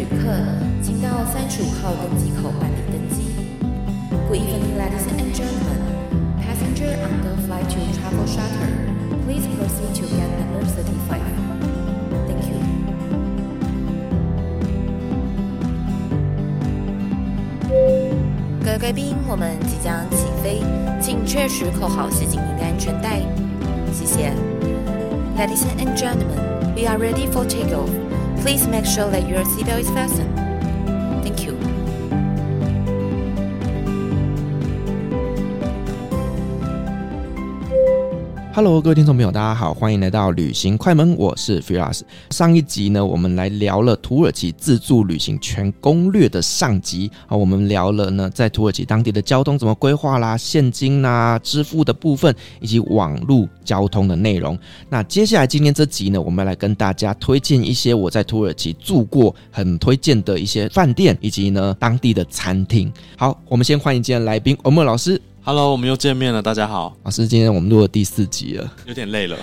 旅客，请到三十五号登机口办理登机。Good evening, ladies and gentlemen. Passenger on the flight to Travel Charter, please proceed to gate number thirty-five. Thank you. 各位贵宾，我们即将起飞，请确实扣好系紧您的安全带。谢谢。Ladies and gentlemen, we are ready for takeoff. Please make sure that your seatbelt is fastened. Hello，各位听众朋友，大家好，欢迎来到旅行快门，我是 Firas。上一集呢，我们来聊了土耳其自助旅行全攻略的上集啊，我们聊了呢，在土耳其当地的交通怎么规划啦，现金啦，支付的部分，以及网络交通的内容。那接下来今天这集呢，我们来跟大家推荐一些我在土耳其住过很推荐的一些饭店，以及呢当地的餐厅。好，我们先欢迎今天来宾欧莫老师。Hello，我们又见面了，大家好。老师，今天我们录了第四集了，有点累了，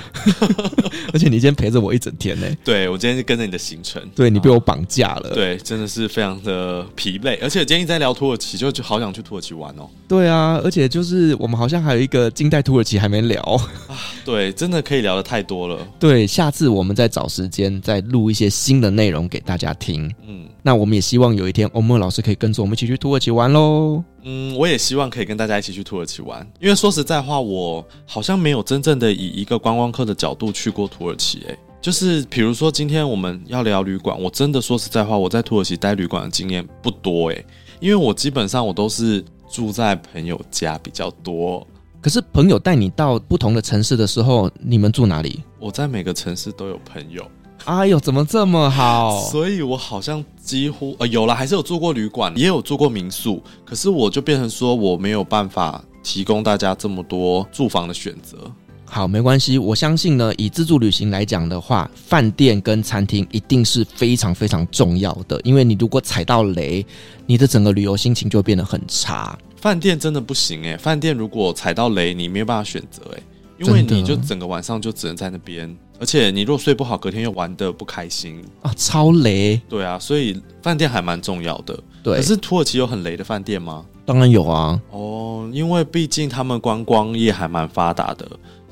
而且你今天陪着我一整天呢。对，我今天是跟着你的行程，对，你被我绑架了。对，真的是非常的疲惫，而且今天一直在聊土耳其，就就好想去土耳其玩哦。对啊，而且就是我们好像还有一个近代土耳其还没聊啊。对，真的可以聊的太多了。对，下次我们再找时间再录一些新的内容给大家听。嗯，那我们也希望有一天欧莫老师可以跟着我们一起去土耳其玩喽。嗯，我也希望可以跟大家一起去土耳其玩，因为说实在话，我好像没有真正的以一个观光客的角度去过土耳其。诶，就是比如说今天我们要聊旅馆，我真的说实在话，我在土耳其待旅馆的经验不多诶，因为我基本上我都是住在朋友家比较多。可是朋友带你到不同的城市的时候，你们住哪里？我在每个城市都有朋友。哎呦，怎么这么好？所以我好像几乎呃有了，还是有住过旅馆，也有住过民宿。可是我就变成说我没有办法提供大家这么多住房的选择。好，没关系，我相信呢，以自助旅行来讲的话，饭店跟餐厅一定是非常非常重要的。因为你如果踩到雷，你的整个旅游心情就会变得很差。饭店真的不行诶，饭店如果踩到雷，你没有办法选择诶。因为你就整个晚上就只能在那边，而且你如果睡不好，隔天又玩的不开心啊，超雷。对啊，所以饭店还蛮重要的。对，可是土耳其有很雷的饭店吗？当然有啊。哦，因为毕竟他们观光业还蛮发达的。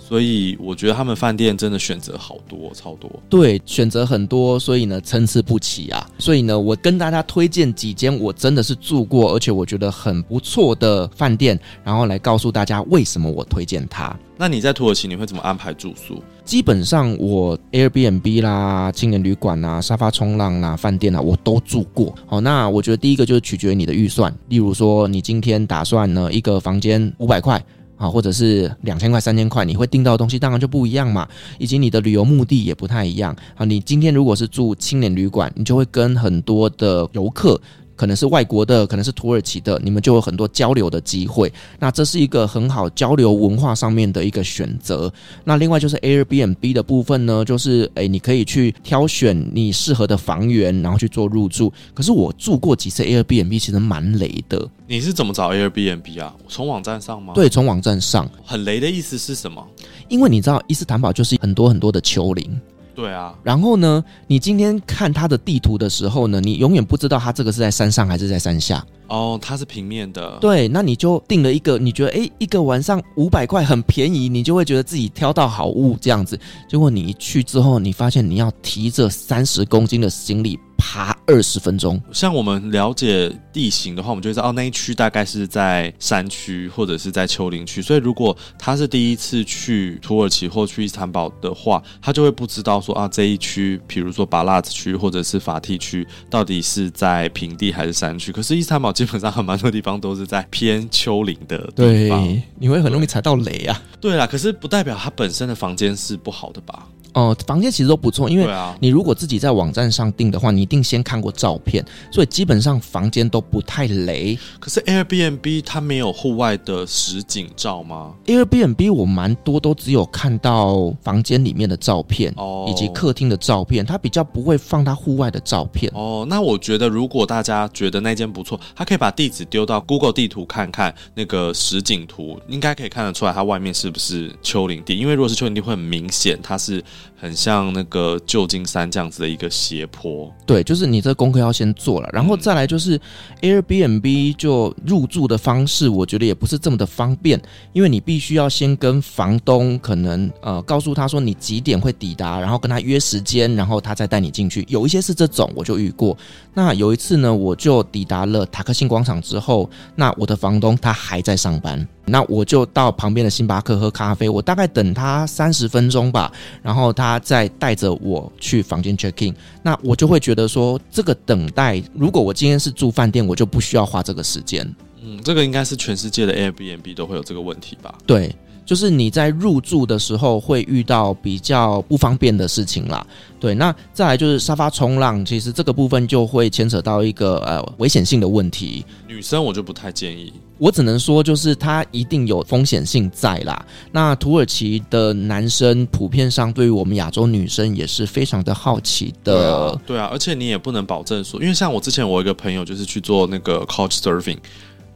所以我觉得他们饭店真的选择好多，超多。对，选择很多，所以呢参差不齐啊。所以呢，我跟大家推荐几间我真的是住过，而且我觉得很不错的饭店，然后来告诉大家为什么我推荐它。那你在土耳其你会怎么安排住宿？基本上我 Airbnb 啦、青年旅馆啦、沙发冲浪啦、饭店啦，我都住过。好，那我觉得第一个就是取决于你的预算，例如说你今天打算呢一个房间五百块。啊，或者是两千块、三千块，你会订到的东西当然就不一样嘛，以及你的旅游目的也不太一样啊。你今天如果是住青年旅馆，你就会跟很多的游客。可能是外国的，可能是土耳其的，你们就有很多交流的机会。那这是一个很好交流文化上面的一个选择。那另外就是 Airbnb 的部分呢，就是诶，你可以去挑选你适合的房源，然后去做入住。可是我住过几次 Airbnb，其实蛮雷的。你是怎么找 Airbnb 啊？从网站上吗？对，从网站上。很雷的意思是什么？因为你知道伊斯坦堡就是很多很多的丘陵。对啊，然后呢，你今天看它的地图的时候呢，你永远不知道它这个是在山上还是在山下。哦，它是平面的。对，那你就定了一个，你觉得诶，一个晚上五百块很便宜，你就会觉得自己挑到好物这样子。结果你一去之后，你发现你要提着三十公斤的行李。爬二十分钟。像我们了解地形的话，我们就会知道哦，那一区大概是在山区或者是在丘陵区。所以如果他是第一次去土耳其或去伊斯坦堡的话，他就会不知道说啊，这一区，比如说巴拉子区或者是法蒂区，到底是在平地还是山区。可是伊斯坦堡基本上很蛮多地方都是在偏丘陵的地方，对，你会很容易踩到雷啊。对啦，可是不代表它本身的房间是不好的吧？哦、呃，房间其实都不错，因为你如果自己在网站上订的话，你一定先看过照片，所以基本上房间都不太雷。可是 Airbnb 它没有户外的实景照吗？Airbnb 我蛮多都只有看到房间里面的照片哦，以及客厅的照片，它比较不会放它户外的照片。哦，那我觉得如果大家觉得那间不错，他可以把地址丢到 Google 地图看看那个实景图，应该可以看得出来它外面是不是丘陵地。因为如果是丘陵地，会很明显它是。很像那个旧金山这样子的一个斜坡。对，就是你这功课要先做了，然后再来就是 Airbnb 就入住的方式，我觉得也不是这么的方便，因为你必须要先跟房东可能呃告诉他说你几点会抵达，然后跟他约时间，然后他再带你进去。有一些是这种，我就遇过。那有一次呢，我就抵达了塔克信广场之后，那我的房东他还在上班。那我就到旁边的星巴克喝咖啡，我大概等他三十分钟吧，然后他再带着我去房间 check in。那我就会觉得说，这个等待，如果我今天是住饭店，我就不需要花这个时间。嗯，这个应该是全世界的 Airbnb 都会有这个问题吧？对。就是你在入住的时候会遇到比较不方便的事情啦，对。那再来就是沙发冲浪，其实这个部分就会牵扯到一个呃危险性的问题。女生我就不太建议，我只能说就是它一定有风险性在啦。那土耳其的男生普遍上对于我们亚洲女生也是非常的好奇的。对啊，而且你也不能保证说，因为像我之前我一个朋友就是去做那个 Couch Surfing。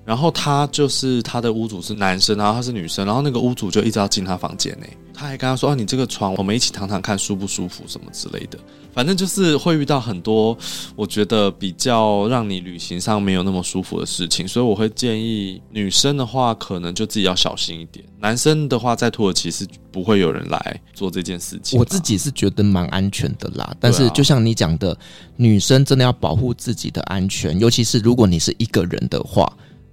然后他就是他的屋主是男生，然后他是女生，然后那个屋主就一直要进他房间内，他还跟他说：“啊，你这个床我们一起躺躺看舒不舒服什么之类的。”反正就是会遇到很多我觉得比较让你旅行上没有那么舒服的事情，所以我会建议女生的话可能就自己要小心一点，男生的话在土耳其是不会有人来做这件事情。我自己是觉得蛮安全的啦，但是就像你讲的，女生真的要保护自己的安全，尤其是如果你是一个人的话。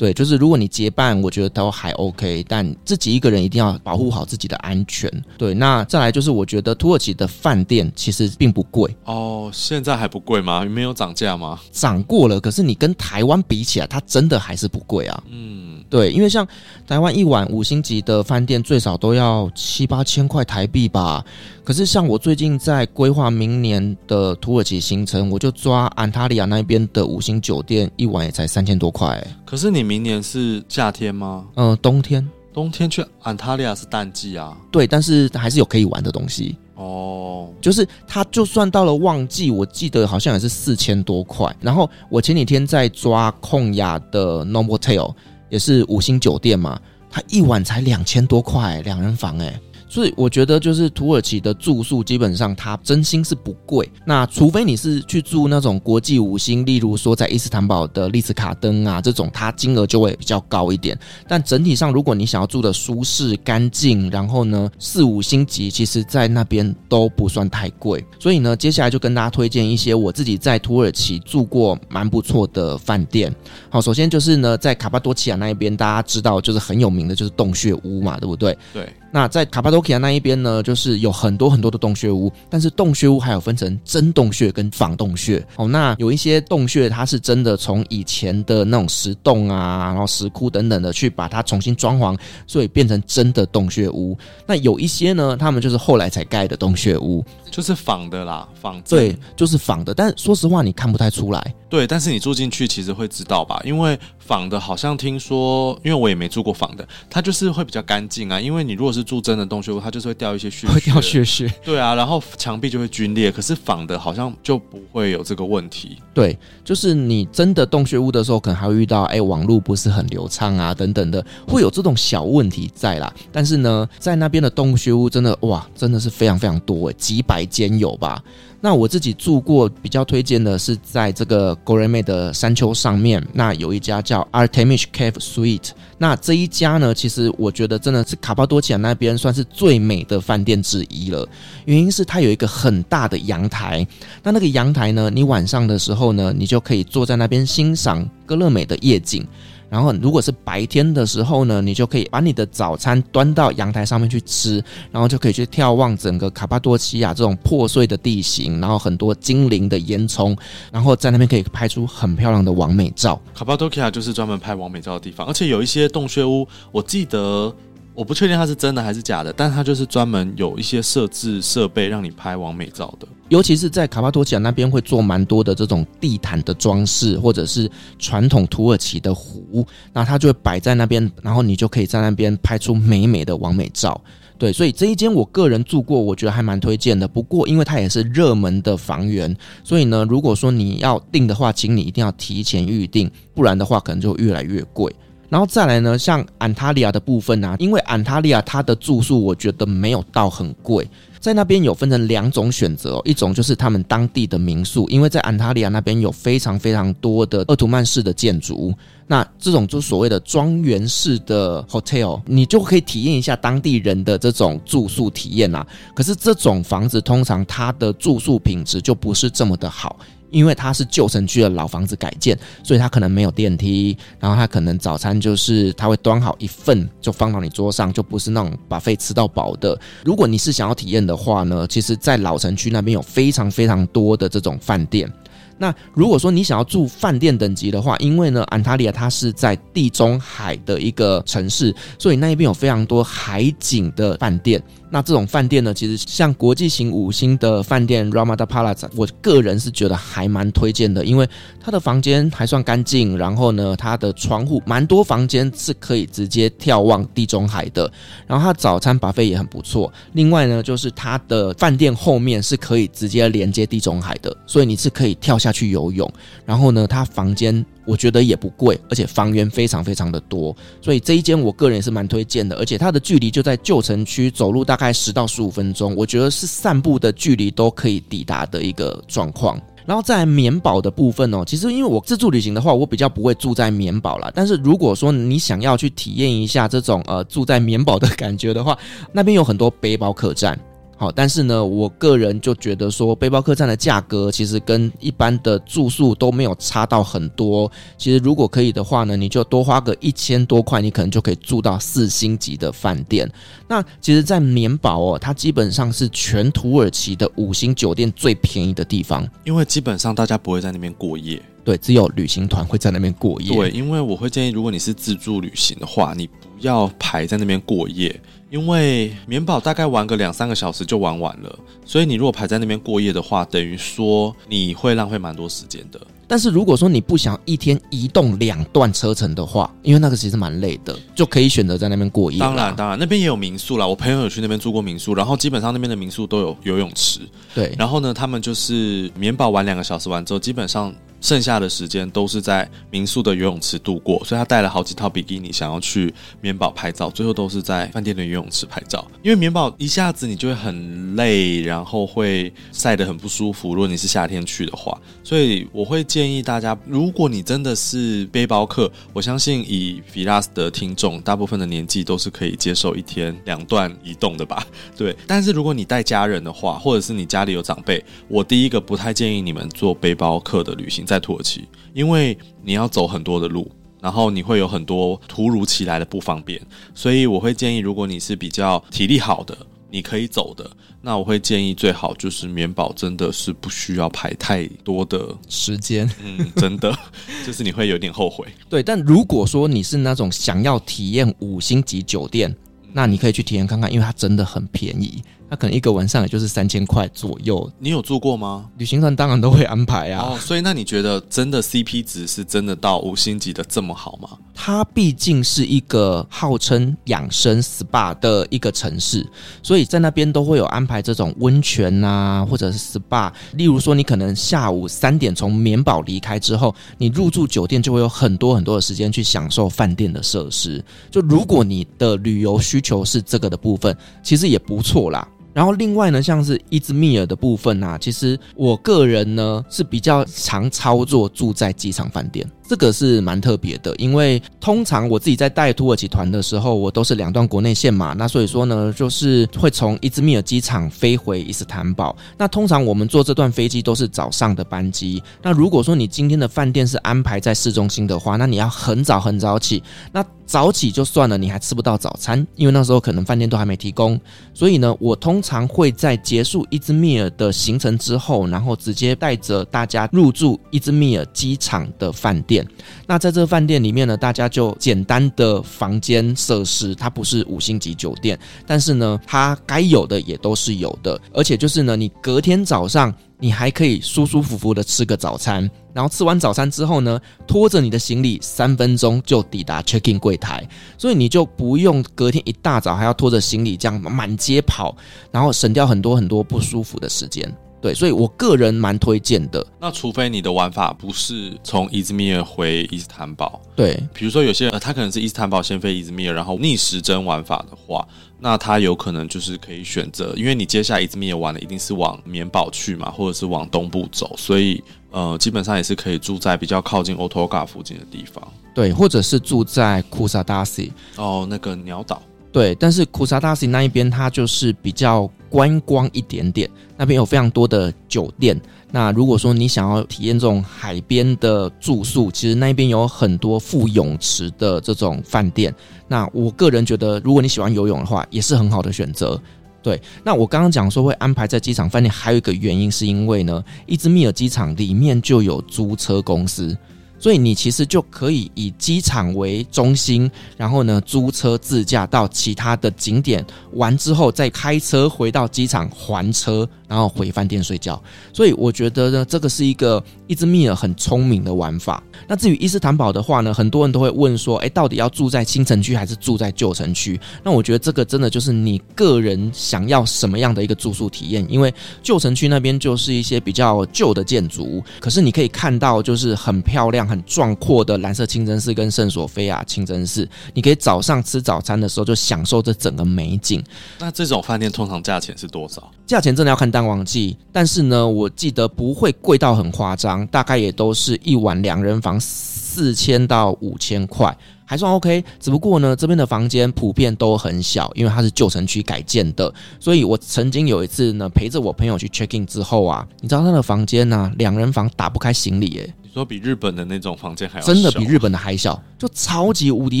对，就是如果你结伴，我觉得都还 OK，但自己一个人一定要保护好自己的安全。对，那再来就是，我觉得土耳其的饭店其实并不贵哦，现在还不贵吗？没有涨价吗？涨过了，可是你跟台湾比起来，它真的还是不贵啊。嗯，对，因为像台湾一晚五星级的饭店最少都要七八千块台币吧。可是像我最近在规划明年的土耳其行程，我就抓安塔利亚那边的五星酒店，一晚也才三千多块欸。可是你明年是夏天吗？嗯、呃，冬天。冬天去安塔利亚是淡季啊。对，但是还是有可以玩的东西。哦，就是它就算到了旺季，我记得好像也是四千多块。然后我前几天在抓控亚的 Novotel，也是五星酒店嘛，它一晚才两千多块，两人房哎。所以我觉得，就是土耳其的住宿基本上它真心是不贵。那除非你是去住那种国际五星，例如说在伊斯坦堡的丽兹卡登啊这种，它金额就会比较高一点。但整体上，如果你想要住的舒适、干净，然后呢四五星级，其实在那边都不算太贵。所以呢，接下来就跟大家推荐一些我自己在土耳其住过蛮不错的饭店。好，首先就是呢，在卡巴多奇亚那一边，大家知道就是很有名的就是洞穴屋嘛，对不对？对。那在卡帕多奇亚那一边呢，就是有很多很多的洞穴屋，但是洞穴屋还有分成真洞穴跟仿洞穴。哦，那有一些洞穴它是真的从以前的那种石洞啊，然后石窟等等的去把它重新装潢，所以变成真的洞穴屋。那有一些呢，他们就是后来才盖的洞穴屋，就是仿的啦，仿。对，就是仿的。但说实话，你看不太出来。对，但是你住进去其实会知道吧，因为仿的好像听说，因为我也没住过仿的，它就是会比较干净啊。因为你如果是住真的洞穴屋，它就是会掉一些屑屑，会掉血血。对啊，然后墙壁就会龟裂。可是仿的好像就不会有这个问题。对，就是你真的洞穴屋的时候，可能还会遇到哎，网络不是很流畅啊，等等的，会有这种小问题在啦。但是呢，在那边的洞穴屋真的哇，真的是非常非常多诶，几百间有吧。那我自己住过，比较推荐的是在这个 Goreme 的山丘上面，那有一家叫 Artemis Cave Suite。那这一家呢，其实我觉得真的是卡巴多奇亚那边算是最美的饭店之一了。原因是它有一个很大的阳台，那那个阳台呢，你晚上的时候呢，你就可以坐在那边欣赏哥乐美的夜景。然后，如果是白天的时候呢，你就可以把你的早餐端到阳台上面去吃，然后就可以去眺望整个卡巴多奇亚这种破碎的地形，然后很多精灵的烟囱，然后在那边可以拍出很漂亮的完美照。卡巴多奇亚就是专门拍完美照的地方，而且有一些洞穴屋，我记得。我不确定它是真的还是假的，但它就是专门有一些设置设备让你拍完美照的。尤其是在卡帕多奇亚那边会做蛮多的这种地毯的装饰，或者是传统土耳其的壶，那它就会摆在那边，然后你就可以在那边拍出美美的完美照。对，所以这一间我个人住过，我觉得还蛮推荐的。不过因为它也是热门的房源，所以呢，如果说你要订的话，请你一定要提前预订，不然的话可能就越来越贵。然后再来呢，像安塔利亚的部分啊，因为安塔利亚它的住宿我觉得没有到很贵。在那边有分成两种选择哦，一种就是他们当地的民宿，因为在安塔利亚那边有非常非常多的鄂图曼式的建筑，那这种就所谓的庄园式的 hotel，你就可以体验一下当地人的这种住宿体验啊。可是这种房子通常它的住宿品质就不是这么的好。因为它是旧城区的老房子改建，所以它可能没有电梯，然后它可能早餐就是它会端好一份就放到你桌上，就不是那种 buffet 吃到饱的。如果你是想要体验的话呢，其实，在老城区那边有非常非常多的这种饭店。那如果说你想要住饭店等级的话，因为呢，安塔利亚它是在地中海的一个城市，所以那一边有非常多海景的饭店。那这种饭店呢，其实像国际型五星的饭店 Ramada Palace，我个人是觉得还蛮推荐的，因为它的房间还算干净，然后呢，它的窗户蛮多房间是可以直接眺望地中海的，然后它早餐 buffet 也很不错。另外呢，就是它的饭店后面是可以直接连接地中海的，所以你是可以跳下去游泳。然后呢，它房间。我觉得也不贵，而且房源非常非常的多，所以这一间我个人也是蛮推荐的。而且它的距离就在旧城区，走路大概十到十五分钟，我觉得是散步的距离都可以抵达的一个状况。然后在棉堡的部分哦，其实因为我自助旅行的话，我比较不会住在棉堡啦。但是如果说你想要去体验一下这种呃住在棉堡的感觉的话，那边有很多背包客栈。好，但是呢，我个人就觉得说，背包客栈的价格其实跟一般的住宿都没有差到很多。其实如果可以的话呢，你就多花个一千多块，你可能就可以住到四星级的饭店。那其实，在棉堡哦，它基本上是全土耳其的五星酒店最便宜的地方，因为基本上大家不会在那边过夜。对，只有旅行团会在那边过夜。对，因为我会建议，如果你是自助旅行的话，你不要排在那边过夜。因为棉堡大概玩个两三个小时就玩完了，所以你如果排在那边过夜的话，等于说你会浪费蛮多时间的。但是如果说你不想一天移动两段车程的话，因为那个其实蛮累的，就可以选择在那边过夜。当然，当然，那边也有民宿啦。我朋友有去那边住过民宿，然后基本上那边的民宿都有游泳池。对，然后呢，他们就是棉堡玩两个小时完之后，基本上。剩下的时间都是在民宿的游泳池度过，所以他带了好几套比基尼，想要去棉宝拍照，最后都是在饭店的游泳池拍照。因为棉宝一下子你就会很累，然后会晒得很不舒服。如果你是夏天去的话，所以我会建议大家，如果你真的是背包客，我相信以 Firas 的听众，大部分的年纪都是可以接受一天两段移动的吧？对。但是如果你带家人的话，或者是你家里有长辈，我第一个不太建议你们做背包客的旅行。土耳其，因为你要走很多的路，然后你会有很多突如其来的不方便，所以我会建议，如果你是比较体力好的，你可以走的，那我会建议最好就是免保，真的是不需要排太多的时间，嗯，真的 就是你会有点后悔。对，但如果说你是那种想要体验五星级酒店，那你可以去体验看看，因为它真的很便宜。那可能一个晚上也就是三千块左右。你有住过吗？旅行团当然都会安排啊。哦，所以那你觉得真的 CP 值是真的到五星级的这么好吗？它毕竟是一个号称养生 SPA 的一个城市，所以在那边都会有安排这种温泉啊，或者是 SPA。例如说，你可能下午三点从棉堡离开之后，你入住酒店就会有很多很多的时间去享受饭店的设施。就如果你的旅游需求是这个的部分，其实也不错啦。然后另外呢，像是伊兹密尔的部分啊，其实我个人呢是比较常操作住在机场饭店。这个是蛮特别的，因为通常我自己在带土耳其团的时候，我都是两段国内线嘛，那所以说呢，就是会从伊兹密尔机场飞回伊斯坦堡。那通常我们坐这段飞机都是早上的班机。那如果说你今天的饭店是安排在市中心的话，那你要很早很早起。那早起就算了，你还吃不到早餐，因为那时候可能饭店都还没提供。所以呢，我通常会在结束伊兹密尔的行程之后，然后直接带着大家入住伊兹密尔机场的饭店。店。那在这个饭店里面呢，大家就简单的房间设施，它不是五星级酒店，但是呢，它该有的也都是有的，而且就是呢，你隔天早上你还可以舒舒服服的吃个早餐，然后吃完早餐之后呢，拖着你的行李三分钟就抵达 check in 柜台，所以你就不用隔天一大早还要拖着行李这样满街跑，然后省掉很多很多不舒服的时间。对，所以我个人蛮推荐的。那除非你的玩法不是从伊兹密尔回伊斯坦堡，对，比如说有些人、呃、他可能是伊斯坦堡先飞伊兹密尔，然后逆时针玩法的话，那他有可能就是可以选择，因为你接下来伊兹密尔玩的一定是往棉堡去嘛，或者是往东部走，所以呃，基本上也是可以住在比较靠近欧托嘎附近的地方，对，或者是住在库萨达西哦，那个鸟岛。对，但是库萨达西那一边它就是比较观光一点点，那边有非常多的酒店。那如果说你想要体验这种海边的住宿，其实那边有很多附泳池的这种饭店。那我个人觉得，如果你喜欢游泳的话，也是很好的选择。对，那我刚刚讲说会安排在机场饭店，还有一个原因是因为呢，伊兹密尔机场里面就有租车公司。所以你其实就可以以机场为中心，然后呢，租车自驾到其他的景点完之后，再开车回到机场还车，然后回饭店睡觉。所以我觉得呢，这个是一个伊兹密尔很聪明的玩法。那至于伊斯坦堡的话呢，很多人都会问说，诶，到底要住在新城区还是住在旧城区？那我觉得这个真的就是你个人想要什么样的一个住宿体验。因为旧城区那边就是一些比较旧的建筑，可是你可以看到就是很漂亮。很壮阔的蓝色清真寺跟圣索菲亚清真寺，你可以早上吃早餐的时候就享受这整个美景。那这种饭店通常价钱是多少？价钱真的要看淡旺季，但是呢，我记得不会贵到很夸张，大概也都是一晚两人房四千到五千块，还算 OK。只不过呢，这边的房间普遍都很小，因为它是旧城区改建的，所以我曾经有一次呢，陪着我朋友去 check in 之后啊，你知道他的房间呢、啊，两人房打不开行李耶。说比日本的那种房间还要小，真的比日本的还小，就超级无敌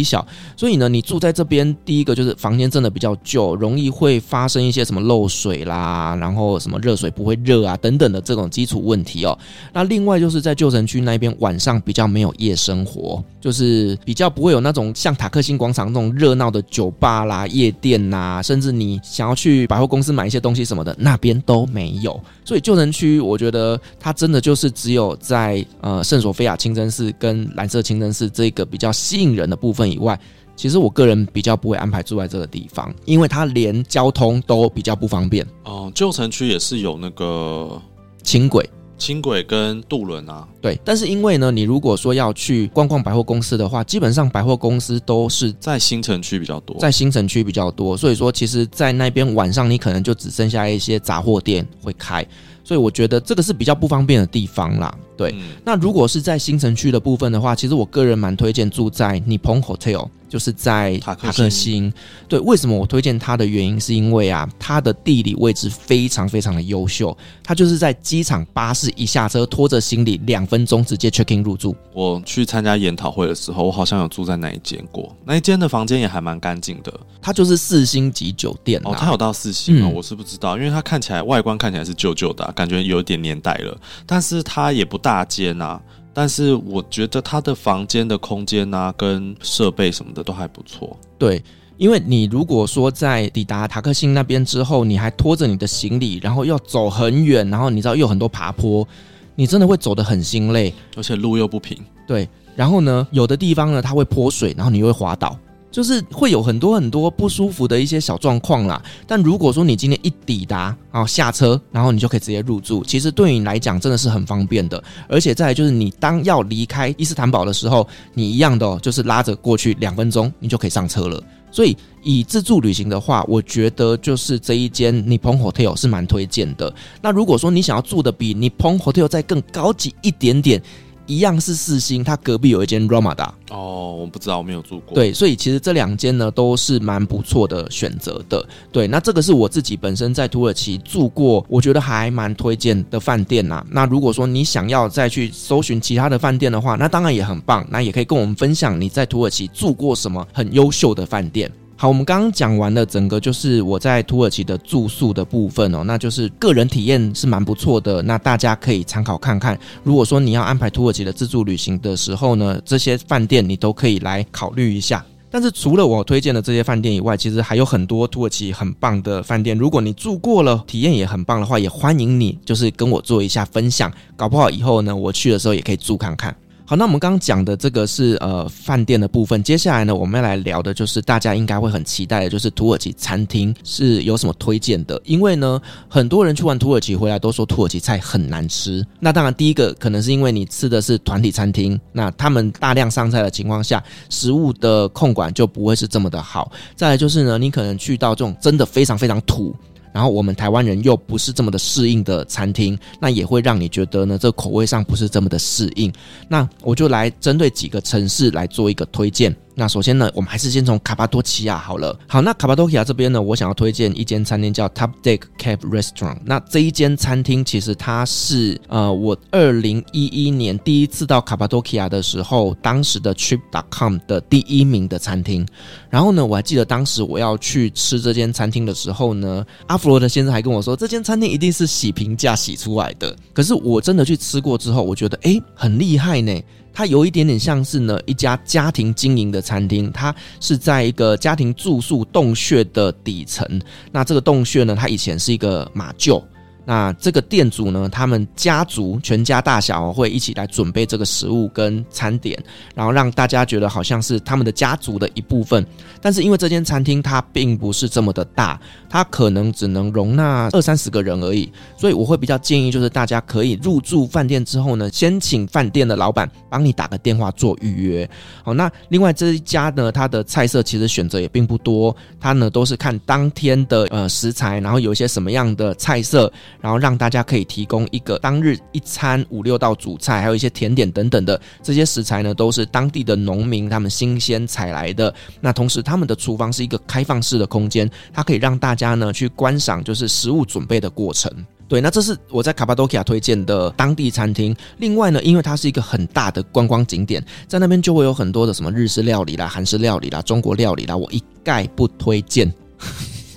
小。所以呢，你住在这边，第一个就是房间真的比较旧，容易会发生一些什么漏水啦，然后什么热水不会热啊等等的这种基础问题哦。那另外就是在旧城区那边，晚上比较没有夜生活，就是比较不会有那种像塔克星广场那种热闹的酒吧啦、夜店呐，甚至你想要去百货公司买一些东西什么的，那边都没有。所以旧城区，我觉得它真的就是只有在呃。圣索菲亚清真寺跟蓝色清真寺这个比较吸引人的部分以外，其实我个人比较不会安排住在这个地方，因为它连交通都比较不方便。哦，旧城区也是有那个轻轨、轻轨跟渡轮啊。对，但是因为呢，你如果说要去逛逛百货公司的话，基本上百货公司都是在新城区比较多，在新城区比较多，所以说其实，在那边晚上你可能就只剩下一些杂货店会开。所以我觉得这个是比较不方便的地方啦。对，嗯、那如果是在新城区的部分的话，其实我个人蛮推荐住在 Nippon Hotel，就是在塔克星。对，为什么我推荐它的原因是因为啊，它的地理位置非常非常的优秀，它就是在机场巴士一下车，拖着行李两分钟直接 check in 入住。我去参加研讨会的时候，我好像有住在那一间过，那一间的房间也还蛮干净的。它就是四星级酒店哦，它有到四星吗？嗯、我是不知道，因为它看起来外观看起来是旧旧的、啊。感觉有点年代了，但是它也不大间呐。但是我觉得它的房间的空间啊，跟设备什么的都还不错。对，因为你如果说在抵达塔克辛那边之后，你还拖着你的行李，然后要走很远，然后你知道又有很多爬坡，你真的会走得很心累，而且路又不平。对，然后呢，有的地方呢它会泼水，然后你又会滑倒。就是会有很多很多不舒服的一些小状况啦，但如果说你今天一抵达，然后下车，然后你就可以直接入住，其实对你来讲真的是很方便的。而且再来就是你当要离开伊斯坦堡的时候，你一样的，就是拉着过去两分钟，你就可以上车了。所以以自助旅行的话，我觉得就是这一间 Nippon Hotel 是蛮推荐的。那如果说你想要住的比 Nippon Hotel 再更高级一点点。一样是四星，它隔壁有一间 Ramada 哦，我不知道，我没有住过。对，所以其实这两间呢都是蛮不错的选择的。对，那这个是我自己本身在土耳其住过，我觉得还蛮推荐的饭店呐、啊。那如果说你想要再去搜寻其他的饭店的话，那当然也很棒。那也可以跟我们分享你在土耳其住过什么很优秀的饭店。好，我们刚刚讲完了整个就是我在土耳其的住宿的部分哦，那就是个人体验是蛮不错的，那大家可以参考看看。如果说你要安排土耳其的自助旅行的时候呢，这些饭店你都可以来考虑一下。但是除了我推荐的这些饭店以外，其实还有很多土耳其很棒的饭店。如果你住过了，体验也很棒的话，也欢迎你就是跟我做一下分享，搞不好以后呢我去的时候也可以住看看。好，那我们刚刚讲的这个是呃饭店的部分，接下来呢，我们要来聊的就是大家应该会很期待的，就是土耳其餐厅是有什么推荐的？因为呢，很多人去完土耳其回来都说土耳其菜很难吃。那当然，第一个可能是因为你吃的是团体餐厅，那他们大量上菜的情况下，食物的控管就不会是这么的好。再来就是呢，你可能去到这种真的非常非常土。然后我们台湾人又不是这么的适应的餐厅，那也会让你觉得呢，这口味上不是这么的适应。那我就来针对几个城市来做一个推荐。那首先呢，我们还是先从卡巴多奇亚好了。好，那卡巴多奇亚这边呢，我想要推荐一间餐厅叫 Top Deck Cave Restaurant。那这一间餐厅其实它是呃，我二零一一年第一次到卡巴多奇亚的时候，当时的 Trip.com 的第一名的餐厅。然后呢，我还记得当时我要去吃这间餐厅的时候呢，阿弗罗德先生还跟我说，这间餐厅一定是洗评价洗出来的。可是我真的去吃过之后，我觉得诶，很厉害呢。它有一点点像是呢，一家家庭经营的餐厅，它是在一个家庭住宿洞穴的底层。那这个洞穴呢，它以前是一个马厩。那这个店主呢，他们家族全家大小会一起来准备这个食物跟餐点，然后让大家觉得好像是他们的家族的一部分。但是因为这间餐厅它并不是这么的大，它可能只能容纳二三十个人而已，所以我会比较建议就是大家可以入住饭店之后呢，先请饭店的老板帮你打个电话做预约。好，那另外这一家呢，它的菜色其实选择也并不多，它呢都是看当天的呃食材，然后有一些什么样的菜色。然后让大家可以提供一个当日一餐五六道主菜，还有一些甜点等等的这些食材呢，都是当地的农民他们新鲜采来的。那同时他们的厨房是一个开放式的空间，它可以让大家呢去观赏就是食物准备的过程。对，那这是我在卡巴多奇亚推荐的当地餐厅。另外呢，因为它是一个很大的观光景点，在那边就会有很多的什么日式料理啦、韩式料理啦、中国料理啦，我一概不推荐。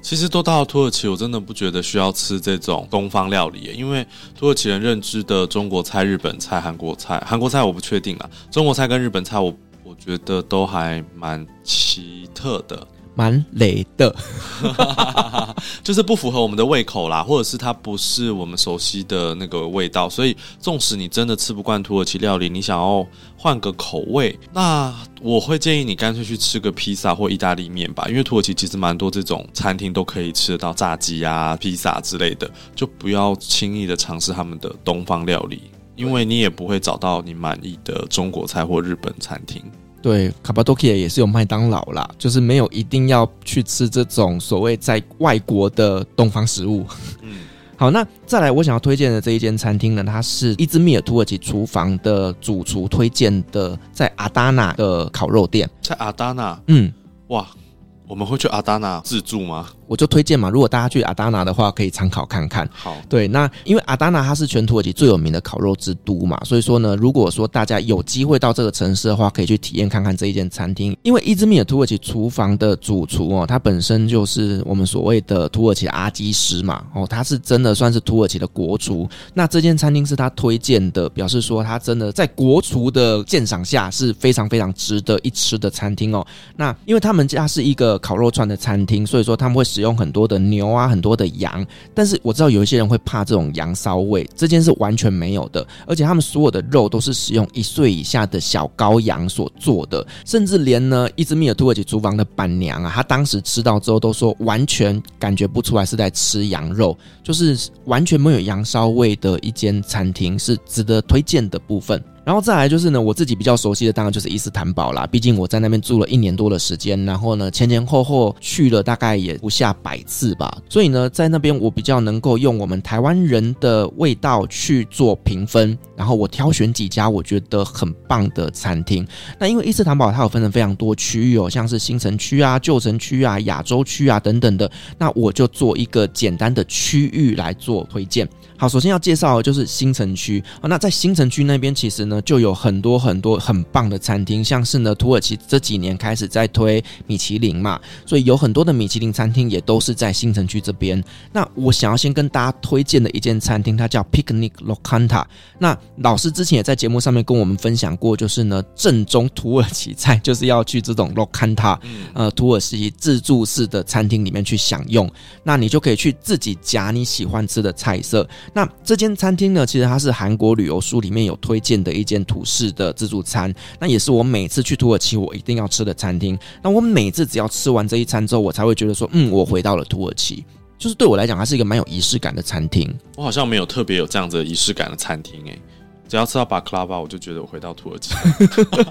其实都到了土耳其，我真的不觉得需要吃这种东方料理，因为土耳其人认知的中国菜、日本菜、韩国菜，韩国菜我不确定啊，中国菜跟日本菜我我觉得都还蛮奇特的。蛮雷的，就是不符合我们的胃口啦，或者是它不是我们熟悉的那个味道，所以纵使你真的吃不惯土耳其料理，你想要换个口味，那我会建议你干脆去吃个披萨或意大利面吧，因为土耳其其实蛮多这种餐厅都可以吃得到炸鸡啊、披萨之类的，就不要轻易的尝试他们的东方料理，因为你也不会找到你满意的中国菜或日本餐厅。对，卡巴多基亚也是有麦当劳啦，就是没有一定要去吃这种所谓在外国的东方食物。嗯，好，那再来我想要推荐的这一间餐厅呢，它是伊兹密尔土耳其厨房的主厨推荐的，在阿达纳的烤肉店，在阿达纳，嗯，哇，我们会去阿达纳自助吗？我就推荐嘛，如果大家去阿达纳的话，可以参考看看。好，对，那因为阿达纳它是全土耳其最有名的烤肉之都嘛，所以说呢，如果说大家有机会到这个城市的话，可以去体验看看这一间餐厅。因为伊兹密尔土耳其厨房的主厨哦，他本身就是我们所谓的土耳其阿基师嘛，哦，他是真的算是土耳其的国厨。那这间餐厅是他推荐的，表示说他真的在国厨的鉴赏下是非常非常值得一吃的餐厅哦。那因为他们家是一个烤肉串的餐厅，所以说他们会。使用很多的牛啊，很多的羊，但是我知道有一些人会怕这种羊骚味，这件事完全没有的，而且他们所有的肉都是使用一岁以下的小羔羊所做的，甚至连呢伊兹密尔土耳其厨房的板娘啊，她当时吃到之后都说完全感觉不出来是在吃羊肉，就是完全没有羊骚味的一间餐厅，是值得推荐的部分。然后再来就是呢，我自己比较熟悉的当然就是伊斯坦堡啦，毕竟我在那边住了一年多的时间，然后呢前前后后去了大概也不下百次吧，所以呢在那边我比较能够用我们台湾人的味道去做评分，然后我挑选几家我觉得很棒的餐厅。那因为伊斯坦堡它有分成非常多区域哦，像是新城区啊、旧城区啊、亚洲区啊等等的，那我就做一个简单的区域来做推荐。好，首先要介绍的就是新城区啊。那在新城区那边，其实呢就有很多很多很棒的餐厅，像是呢土耳其这几年开始在推米其林嘛，所以有很多的米其林餐厅也都是在新城区这边。那我想要先跟大家推荐的一间餐厅，它叫 Picnic Locanta。那老师之前也在节目上面跟我们分享过，就是呢正宗土耳其菜就是要去这种 Locanta，呃土耳其自助式的餐厅里面去享用。那你就可以去自己夹你喜欢吃的菜色。那这间餐厅呢，其实它是韩国旅游书里面有推荐的一间土式的自助餐，那也是我每次去土耳其我一定要吃的餐厅。那我每次只要吃完这一餐之后，我才会觉得说，嗯，我回到了土耳其。就是对我来讲，它是一个蛮有仪式感的餐厅。我好像没有特别有这样子的仪式感的餐厅诶。只要吃到巴克拉巴，我就觉得我回到土耳其。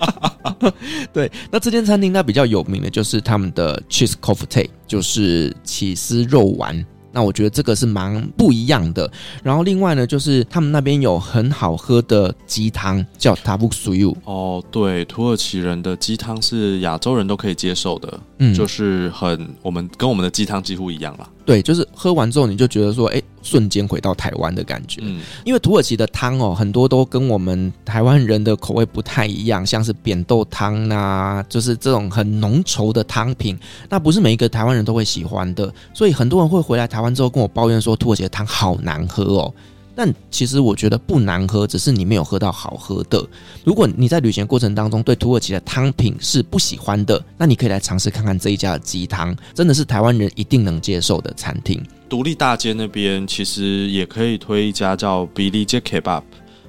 对，那这间餐厅它比较有名的就是他们的 cheese kofte，就是起司肉丸。那我觉得这个是蛮不一样的。然后另外呢，就是他们那边有很好喝的鸡汤，叫 u y u。哦，对，土耳其人的鸡汤是亚洲人都可以接受的，嗯，就是很我们跟我们的鸡汤几乎一样啦。对，就是喝完之后你就觉得说，哎，瞬间回到台湾的感觉。嗯，因为土耳其的汤哦，很多都跟我们台湾人的口味不太一样，像是扁豆汤啊，就是这种很浓稠的汤品，那不是每一个台湾人都会喜欢的，所以很多人会回来台湾之后跟我抱怨说，土耳其的汤好难喝哦。但其实我觉得不难喝，只是你没有喝到好喝的。如果你在旅行过程当中对土耳其的汤品是不喜欢的，那你可以来尝试看看这一家的鸡汤，真的是台湾人一定能接受的餐厅。独立大街那边其实也可以推一家叫 Bilecik Kebab。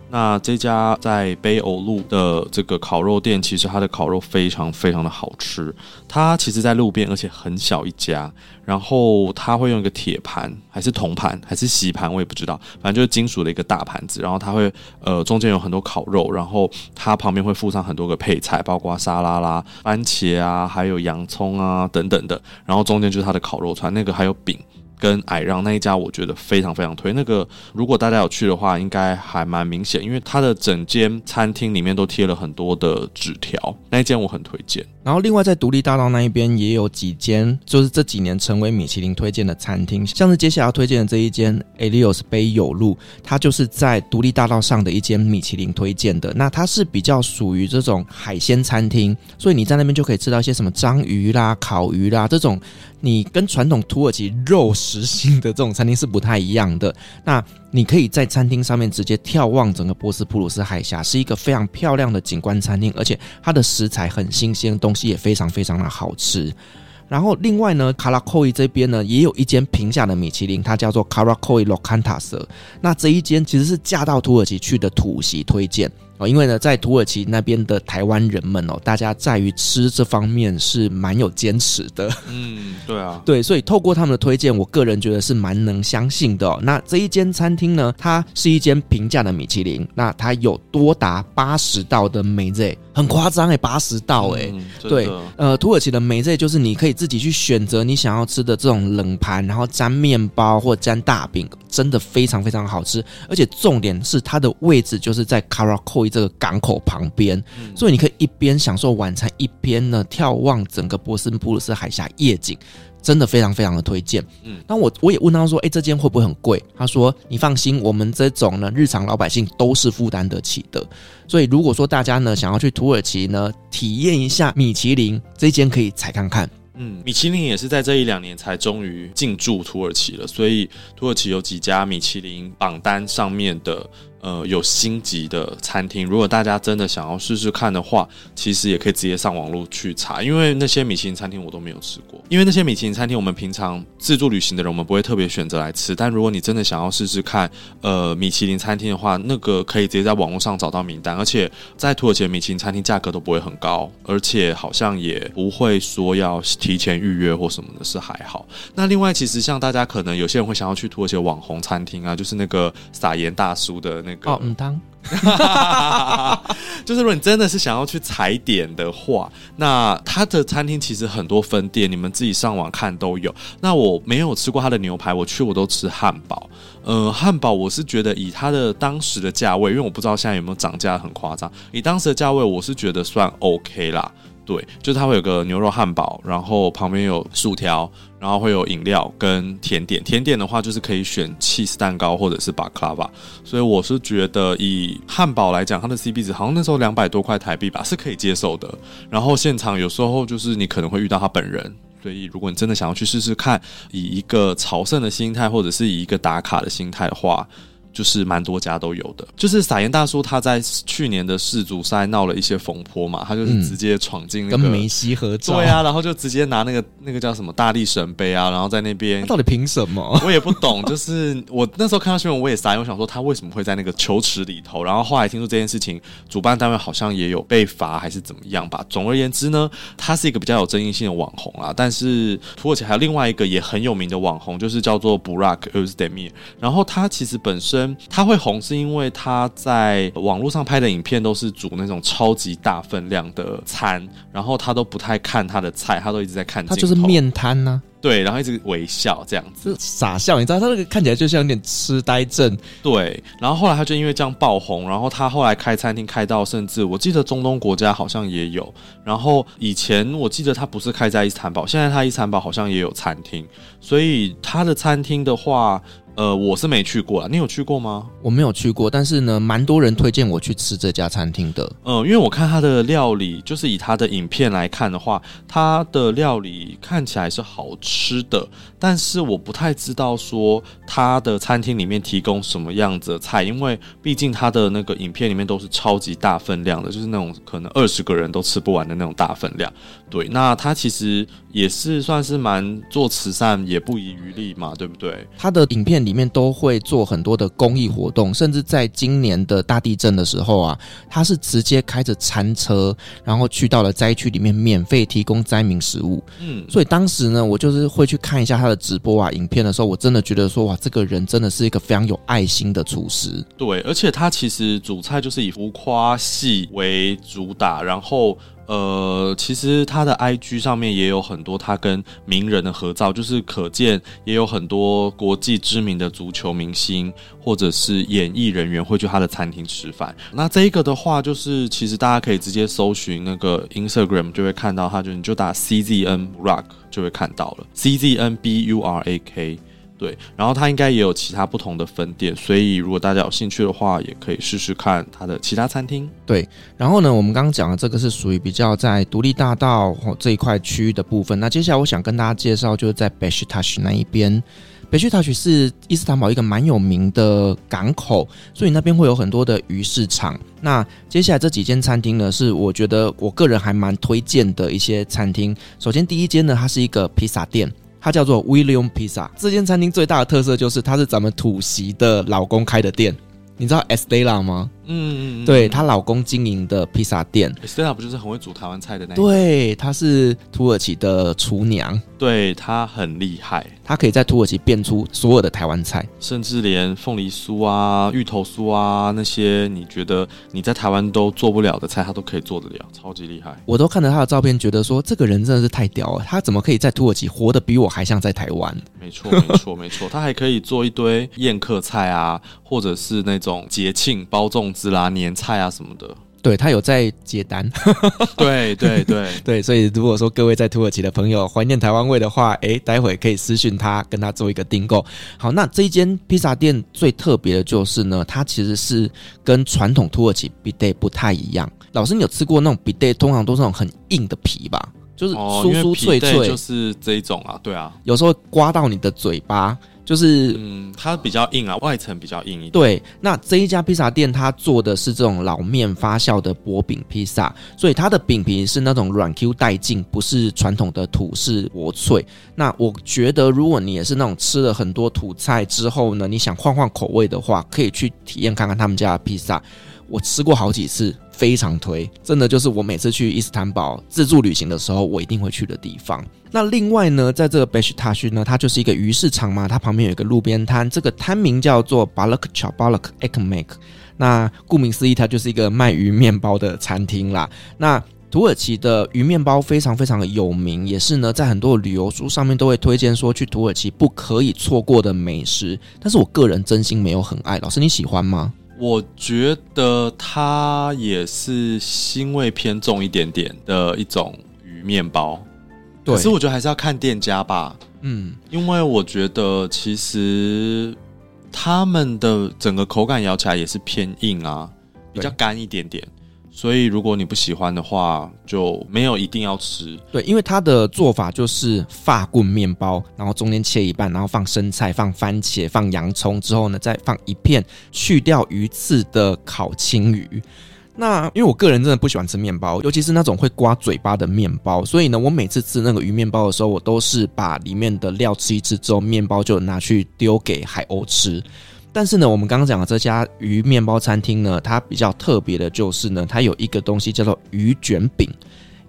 那这家在北欧路的这个烤肉店，其实它的烤肉非常非常的好吃。它其实，在路边，而且很小一家。然后它会用一个铁盘，还是铜盘，还是锡盘，我也不知道。反正就是金属的一个大盘子。然后它会呃中间有很多烤肉，然后它旁边会附上很多个配菜，包括沙拉啦、番茄啊，还有洋葱啊等等的。然后中间就是它的烤肉串，那个还有饼。跟矮让那一家，我觉得非常非常推。那个如果大家有去的话，应该还蛮明显，因为它的整间餐厅里面都贴了很多的纸条。那一间我很推荐。然后另外在独立大道那一边也有几间，就是这几年成为米其林推荐的餐厅，像是接下来要推荐的这一间 Elios 贝友路，它就是在独立大道上的一间米其林推荐的。那它是比较属于这种海鲜餐厅，所以你在那边就可以吃到一些什么章鱼啦、烤鱼啦这种。你跟传统土耳其肉食性的这种餐厅是不太一样的。那你可以在餐厅上面直接眺望整个博斯普鲁斯海峡，是一个非常漂亮的景观餐厅，而且它的食材很新鲜，东西也非常非常的好吃。然后另外呢，卡拉科伊这边呢也有一间平价的米其林，它叫做卡拉科伊洛坎塔瑟。那这一间其实是嫁到土耳其去的土席推荐。哦，因为呢，在土耳其那边的台湾人们哦，大家在于吃这方面是蛮有坚持的。嗯，对啊，对，所以透过他们的推荐，我个人觉得是蛮能相信的哦。那这一间餐厅呢，它是一间平价的米其林，那它有多达八十道的梅子，很夸张哎，八十道哎。嗯，对，呃，土耳其的梅子就是你可以自己去选择你想要吃的这种冷盘，然后沾面包或沾大饼，真的非常非常好吃。而且重点是它的位置就是在卡这个港口旁边，所以你可以一边享受晚餐，一边呢眺望整个博斯普鲁斯海峡夜景，真的非常非常的推荐。嗯，那我我也问他说，哎，这间会不会很贵？他说，你放心，我们这种呢日常老百姓都是负担得起的。所以如果说大家呢想要去土耳其呢体验一下米其林，这间可以踩看看。嗯，米其林也是在这一两年才终于进驻土耳其了，所以土耳其有几家米其林榜单上面的。呃，有星级的餐厅，如果大家真的想要试试看的话，其实也可以直接上网络去查，因为那些米其林餐厅我都没有吃过。因为那些米其林餐厅，我们平常自助旅行的人，我们不会特别选择来吃。但如果你真的想要试试看，呃，米其林餐厅的话，那个可以直接在网络上找到名单，而且在土耳其的米其林餐厅价格都不会很高，而且好像也不会说要提前预约或什么的，是还好。那另外，其实像大家可能有些人会想要去土耳其的网红餐厅啊，就是那个撒盐大叔的。那个、哦，嗯，当，就是如果你真的是想要去踩点的话，那他的餐厅其实很多分店，你们自己上网看都有。那我没有吃过他的牛排，我去我都吃汉堡。呃，汉堡我是觉得以他的当时的价位，因为我不知道现在有没有涨价很夸张，以当时的价位，我是觉得算 OK 啦。对，就是它会有个牛肉汉堡，然后旁边有薯条，然后会有饮料跟甜点。甜点的话就是可以选 cheese 蛋糕或者是 baklava。所以我是觉得以汉堡来讲，它的 CP 值好像那时候两百多块台币吧，是可以接受的。然后现场有时候就是你可能会遇到他本人，所以如果你真的想要去试试看，以一个朝圣的心态或者是以一个打卡的心态的话。就是蛮多家都有的，就是撒盐大叔他在去年的世足赛闹了一些风波嘛，他就是直接闯进那个、嗯、跟梅西合作，对啊，然后就直接拿那个那个叫什么大力神杯啊，然后在那边，到底凭什么？我也不懂，就是我那时候看到新闻我也傻眼，我想说他为什么会在那个球池里头，然后后来听说这件事情，主办单位好像也有被罚还是怎么样吧。总而言之呢，他是一个比较有争议性的网红啊，但是土耳其还有另外一个也很有名的网红，就是叫做 Burak Özdemir，然后他其实本身。他会红是因为他在网络上拍的影片都是煮那种超级大分量的餐，然后他都不太看他的菜，他都一直在看。他就是面瘫呢、啊，对，然后一直微笑这样子，傻笑。你知道他那个看起来就像有点痴呆症。对，然后后来他就因为这样爆红，然后他后来开餐厅开到，甚至我记得中东国家好像也有。然后以前我记得他不是开在伊斯坦堡，现在他伊斯坦堡好像也有餐厅，所以他的餐厅的话。呃，我是没去过啊，你有去过吗？我没有去过，但是呢，蛮多人推荐我去吃这家餐厅的。嗯、呃，因为我看他的料理，就是以他的影片来看的话，他的料理看起来是好吃的，但是我不太知道说他的餐厅里面提供什么样子的菜，因为毕竟他的那个影片里面都是超级大分量的，就是那种可能二十个人都吃不完的那种大分量。对，那他其实也是算是蛮做慈善，也不遗余力嘛，对不对？他的影片里面都会做很多的公益活动，甚至在今年的大地震的时候啊，他是直接开着餐车，然后去到了灾区里面，免费提供灾民食物。嗯，所以当时呢，我就是会去看一下的直播啊、影片的时候，我真的觉得说，哇，这个人真的是一个非常有爱心的厨师。对，而且他其实主菜就是以浮夸系为主打，然后。呃，其实他的 IG 上面也有很多他跟名人的合照，就是可见也有很多国际知名的足球明星或者是演艺人员会去他的餐厅吃饭。那这一个的话，就是其实大家可以直接搜寻那个 Instagram 就会看到他，就你就打 CZN Rock 就会看到了 CZN B U R A K。对，然后它应该也有其他不同的分店，所以如果大家有兴趣的话，也可以试试看它的其他餐厅。对，然后呢，我们刚刚讲的这个是属于比较在独立大道这一块区域的部分。那接下来我想跟大家介绍，就是在 Bash Touch 那一边。北区 touch 是伊斯坦堡一个蛮有名的港口，所以那边会有很多的鱼市场。那接下来这几间餐厅呢，是我觉得我个人还蛮推荐的一些餐厅。首先第一间呢，它是一个披萨店。它叫做 William Pizza，这间餐厅最大的特色就是它是咱们土席的老公开的店，你知道 Estela 吗？嗯嗯，嗯，对，她老公经营的披萨店，Estela 不就是很会煮台湾菜的那？对，她是土耳其的厨娘，对，她很厉害，她可以在土耳其变出所有的台湾菜，甚至连凤梨酥啊、芋头酥啊那些你觉得你在台湾都做不了的菜，她都可以做得了，超级厉害。我都看着她的照片，觉得说这个人真的是太屌了，她怎么可以在土耳其活得比我还像在台湾？没错，没错，没错，她还可以做一堆宴客菜啊，或者是那种节庆包粽子啦、年菜啊什么的。对，他有在接单。对对对 对，所以如果说各位在土耳其的朋友怀念台湾味的话，哎，待会可以私讯他，跟他做一个订购。好，那这一间披萨店最特别的就是呢，它其实是跟传统土耳其比袋不太一样。老师，你有吃过那种比袋，通常都是那种很硬的皮吧？就是酥酥脆脆，哦、就是这一种啊，对啊，有时候刮到你的嘴巴，就是嗯，它比较硬啊，外层比较硬一点。对，那这一家披萨店，它做的是这种老面发酵的薄饼披萨，所以它的饼皮是那种软 Q 带劲，不是传统的土式薄脆。那我觉得，如果你也是那种吃了很多土菜之后呢，你想换换口味的话，可以去体验看看他们家的披萨。我吃过好几次，非常推，真的就是我每次去伊斯坦堡自助旅行的时候，我一定会去的地方。那另外呢，在这个 Beşiktaş 呢，它就是一个鱼市场嘛，它旁边有一个路边摊，这个摊名叫做 Balıkçı Balık Ekmek。那顾名思义，它就是一个卖鱼面包的餐厅啦。那土耳其的鱼面包非常非常的有名，也是呢，在很多旅游书上面都会推荐说去土耳其不可以错过的美食。但是我个人真心没有很爱，老师你喜欢吗？我觉得它也是腥味偏重一点点的一种鱼面包，对，可是我觉得还是要看店家吧，嗯，因为我觉得其实他们的整个口感咬起来也是偏硬啊，比较干一点点，所以如果你不喜欢的话，就没有一定要吃。对，因为它的做法就是法棍面包，然后中间切一半，然后放生菜、放番茄、放洋葱之后呢，再放一片去掉鱼刺的烤青鱼。那因为我个人真的不喜欢吃面包，尤其是那种会刮嘴巴的面包，所以呢，我每次吃那个鱼面包的时候，我都是把里面的料吃一吃之后，面包就拿去丢给海鸥吃。但是呢，我们刚刚讲的这家鱼面包餐厅呢，它比较特别的就是呢，它有一个东西叫做鱼卷饼，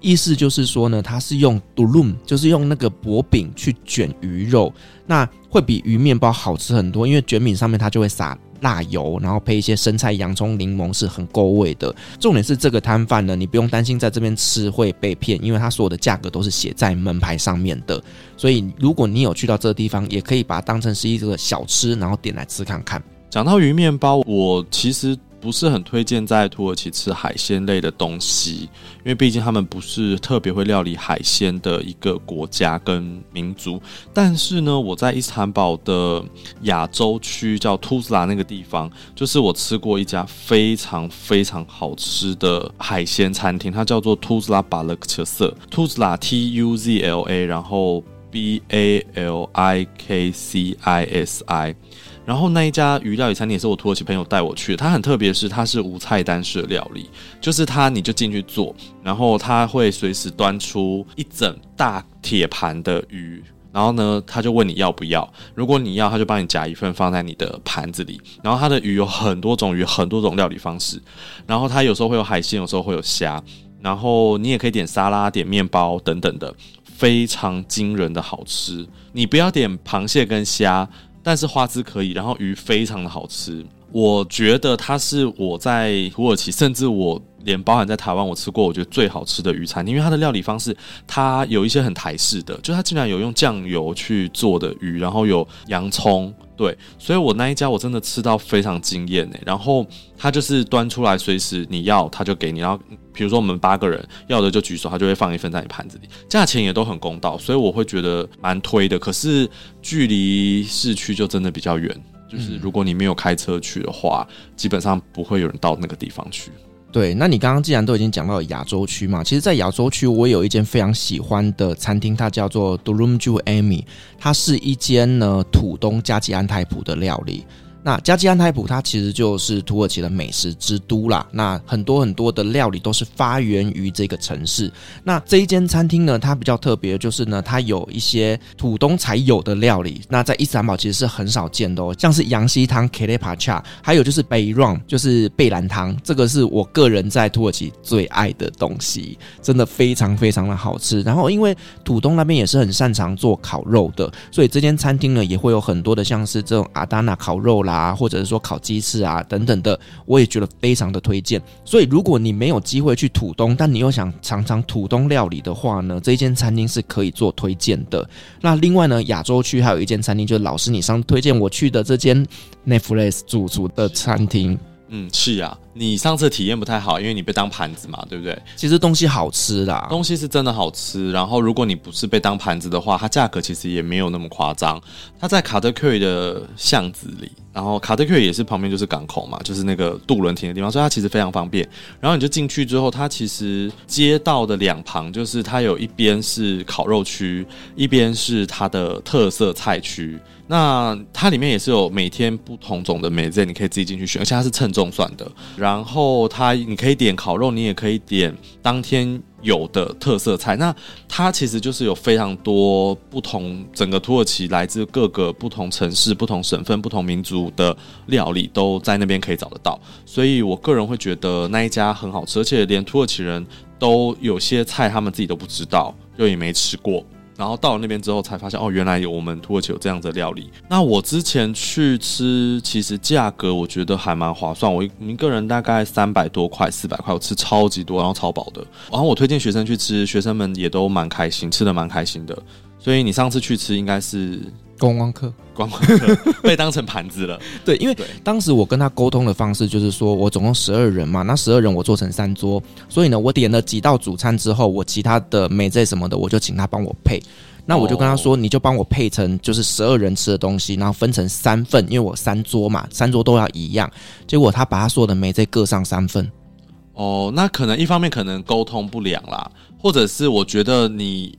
意思就是说呢，它是用 d u l u m 就是用那个薄饼去卷鱼肉，那会比鱼面包好吃很多，因为卷饼上面它就会撒。辣油，然后配一些生菜、洋葱、柠檬，是很够味的。重点是这个摊贩呢，你不用担心在这边吃会被骗，因为它所有的价格都是写在门牌上面的。所以如果你有去到这个地方，也可以把它当成是一个小吃，然后点来吃看看。讲到鱼面包，我其实。不是很推荐在土耳其吃海鲜类的东西，因为毕竟他们不是特别会料理海鲜的一个国家跟民族。但是呢，我在伊斯坦堡的亚洲区叫图兹拉那个地方，就是我吃过一家非常非常好吃的海鲜餐厅，它叫做图兹拉巴勒克色，图兹拉 T U Z L A，然后 B A L I K C I S I。然后那一家鱼料理餐厅也是我土耳其朋友带我去的，它很特别，是它是无菜单式的料理，就是它你就进去做，然后他会随时端出一整大铁盘的鱼，然后呢他就问你要不要，如果你要，他就帮你夹一份放在你的盘子里，然后它的鱼有很多种鱼，很多种料理方式，然后它有时候会有海鲜，有时候会有虾，然后你也可以点沙拉、点面包等等的，非常惊人的好吃。你不要点螃蟹跟虾。但是花枝可以，然后鱼非常的好吃。我觉得它是我在土耳其，甚至我连包含在台湾，我吃过我觉得最好吃的鱼餐厅，因为它的料理方式，它有一些很台式的，就它竟然有用酱油去做的鱼，然后有洋葱。对，所以我那一家我真的吃到非常惊艳诶。然后他就是端出来，随时你要他就给你。然后比如说我们八个人要的就举手，他就会放一份在你盘子里，价钱也都很公道，所以我会觉得蛮推的。可是距离市区就真的比较远，就是如果你没有开车去的话，基本上不会有人到那个地方去。对，那你刚刚既然都已经讲到亚洲区嘛，其实，在亚洲区我有一间非常喜欢的餐厅，它叫做 Durumju Amy，它是一间呢土东加吉安泰普的料理。那加济安泰普它其实就是土耳其的美食之都啦。那很多很多的料理都是发源于这个城市。那这一间餐厅呢，它比较特别，就是呢，它有一些土东才有的料理。那在伊斯坦堡其实是很少见的哦，像是羊稀汤 k e l e p a c h a 还有就是 b e y r o n，就是贝兰汤。这个是我个人在土耳其最爱的东西，真的非常非常的好吃。然后因为土东那边也是很擅长做烤肉的，所以这间餐厅呢也会有很多的像是这种阿达纳烤肉啦。啊，或者是说烤鸡翅啊等等的，我也觉得非常的推荐。所以如果你没有机会去土东，但你又想尝尝土东料理的话呢，这一间餐厅是可以做推荐的。那另外呢，亚洲区还有一间餐厅，就是老师你上次推荐我去的这间 Netflix 主厨的餐厅。嗯，是呀、啊。你上次体验不太好，因为你被当盘子嘛，对不对？其实东西好吃啦，东西是真的好吃。然后如果你不是被当盘子的话，它价格其实也没有那么夸张。它在卡特克的巷子里，然后卡特克也是旁边就是港口嘛，就是那个渡轮停的地方，所以它其实非常方便。然后你就进去之后，它其实街道的两旁就是它有一边是烤肉区，一边是它的特色菜区。那它里面也是有每天不同种的美食，你可以自己进去选，而且它是称重算的。然后它你可以点烤肉，你也可以点当天有的特色菜。那它其实就是有非常多不同，整个土耳其来自各个不同城市、不同省份、不同民族的料理都在那边可以找得到。所以我个人会觉得那一家很好吃，而且连土耳其人都有些菜他们自己都不知道，就也没吃过。然后到了那边之后才发现，哦，原来有我们土耳其有这样的料理。那我之前去吃，其实价格我觉得还蛮划算。我一个人大概三百多块、四百块，我吃超级多，然后超饱的。然后我推荐学生去吃，学生们也都蛮开心，吃的蛮开心的。所以你上次去吃应该是观光客，观光客被当成盘子了。对，因为当时我跟他沟通的方式就是说，我总共十二人嘛，那十二人我做成三桌，所以呢，我点了几道主餐之后，我其他的美菜什么的，我就请他帮我配。那我就跟他说，你就帮我配成就是十二人吃的东西，然后分成三份，因为我三桌嘛，三桌都要一样。结果他把他说的美菜各上三份。哦，那可能一方面可能沟通不良啦，或者是我觉得你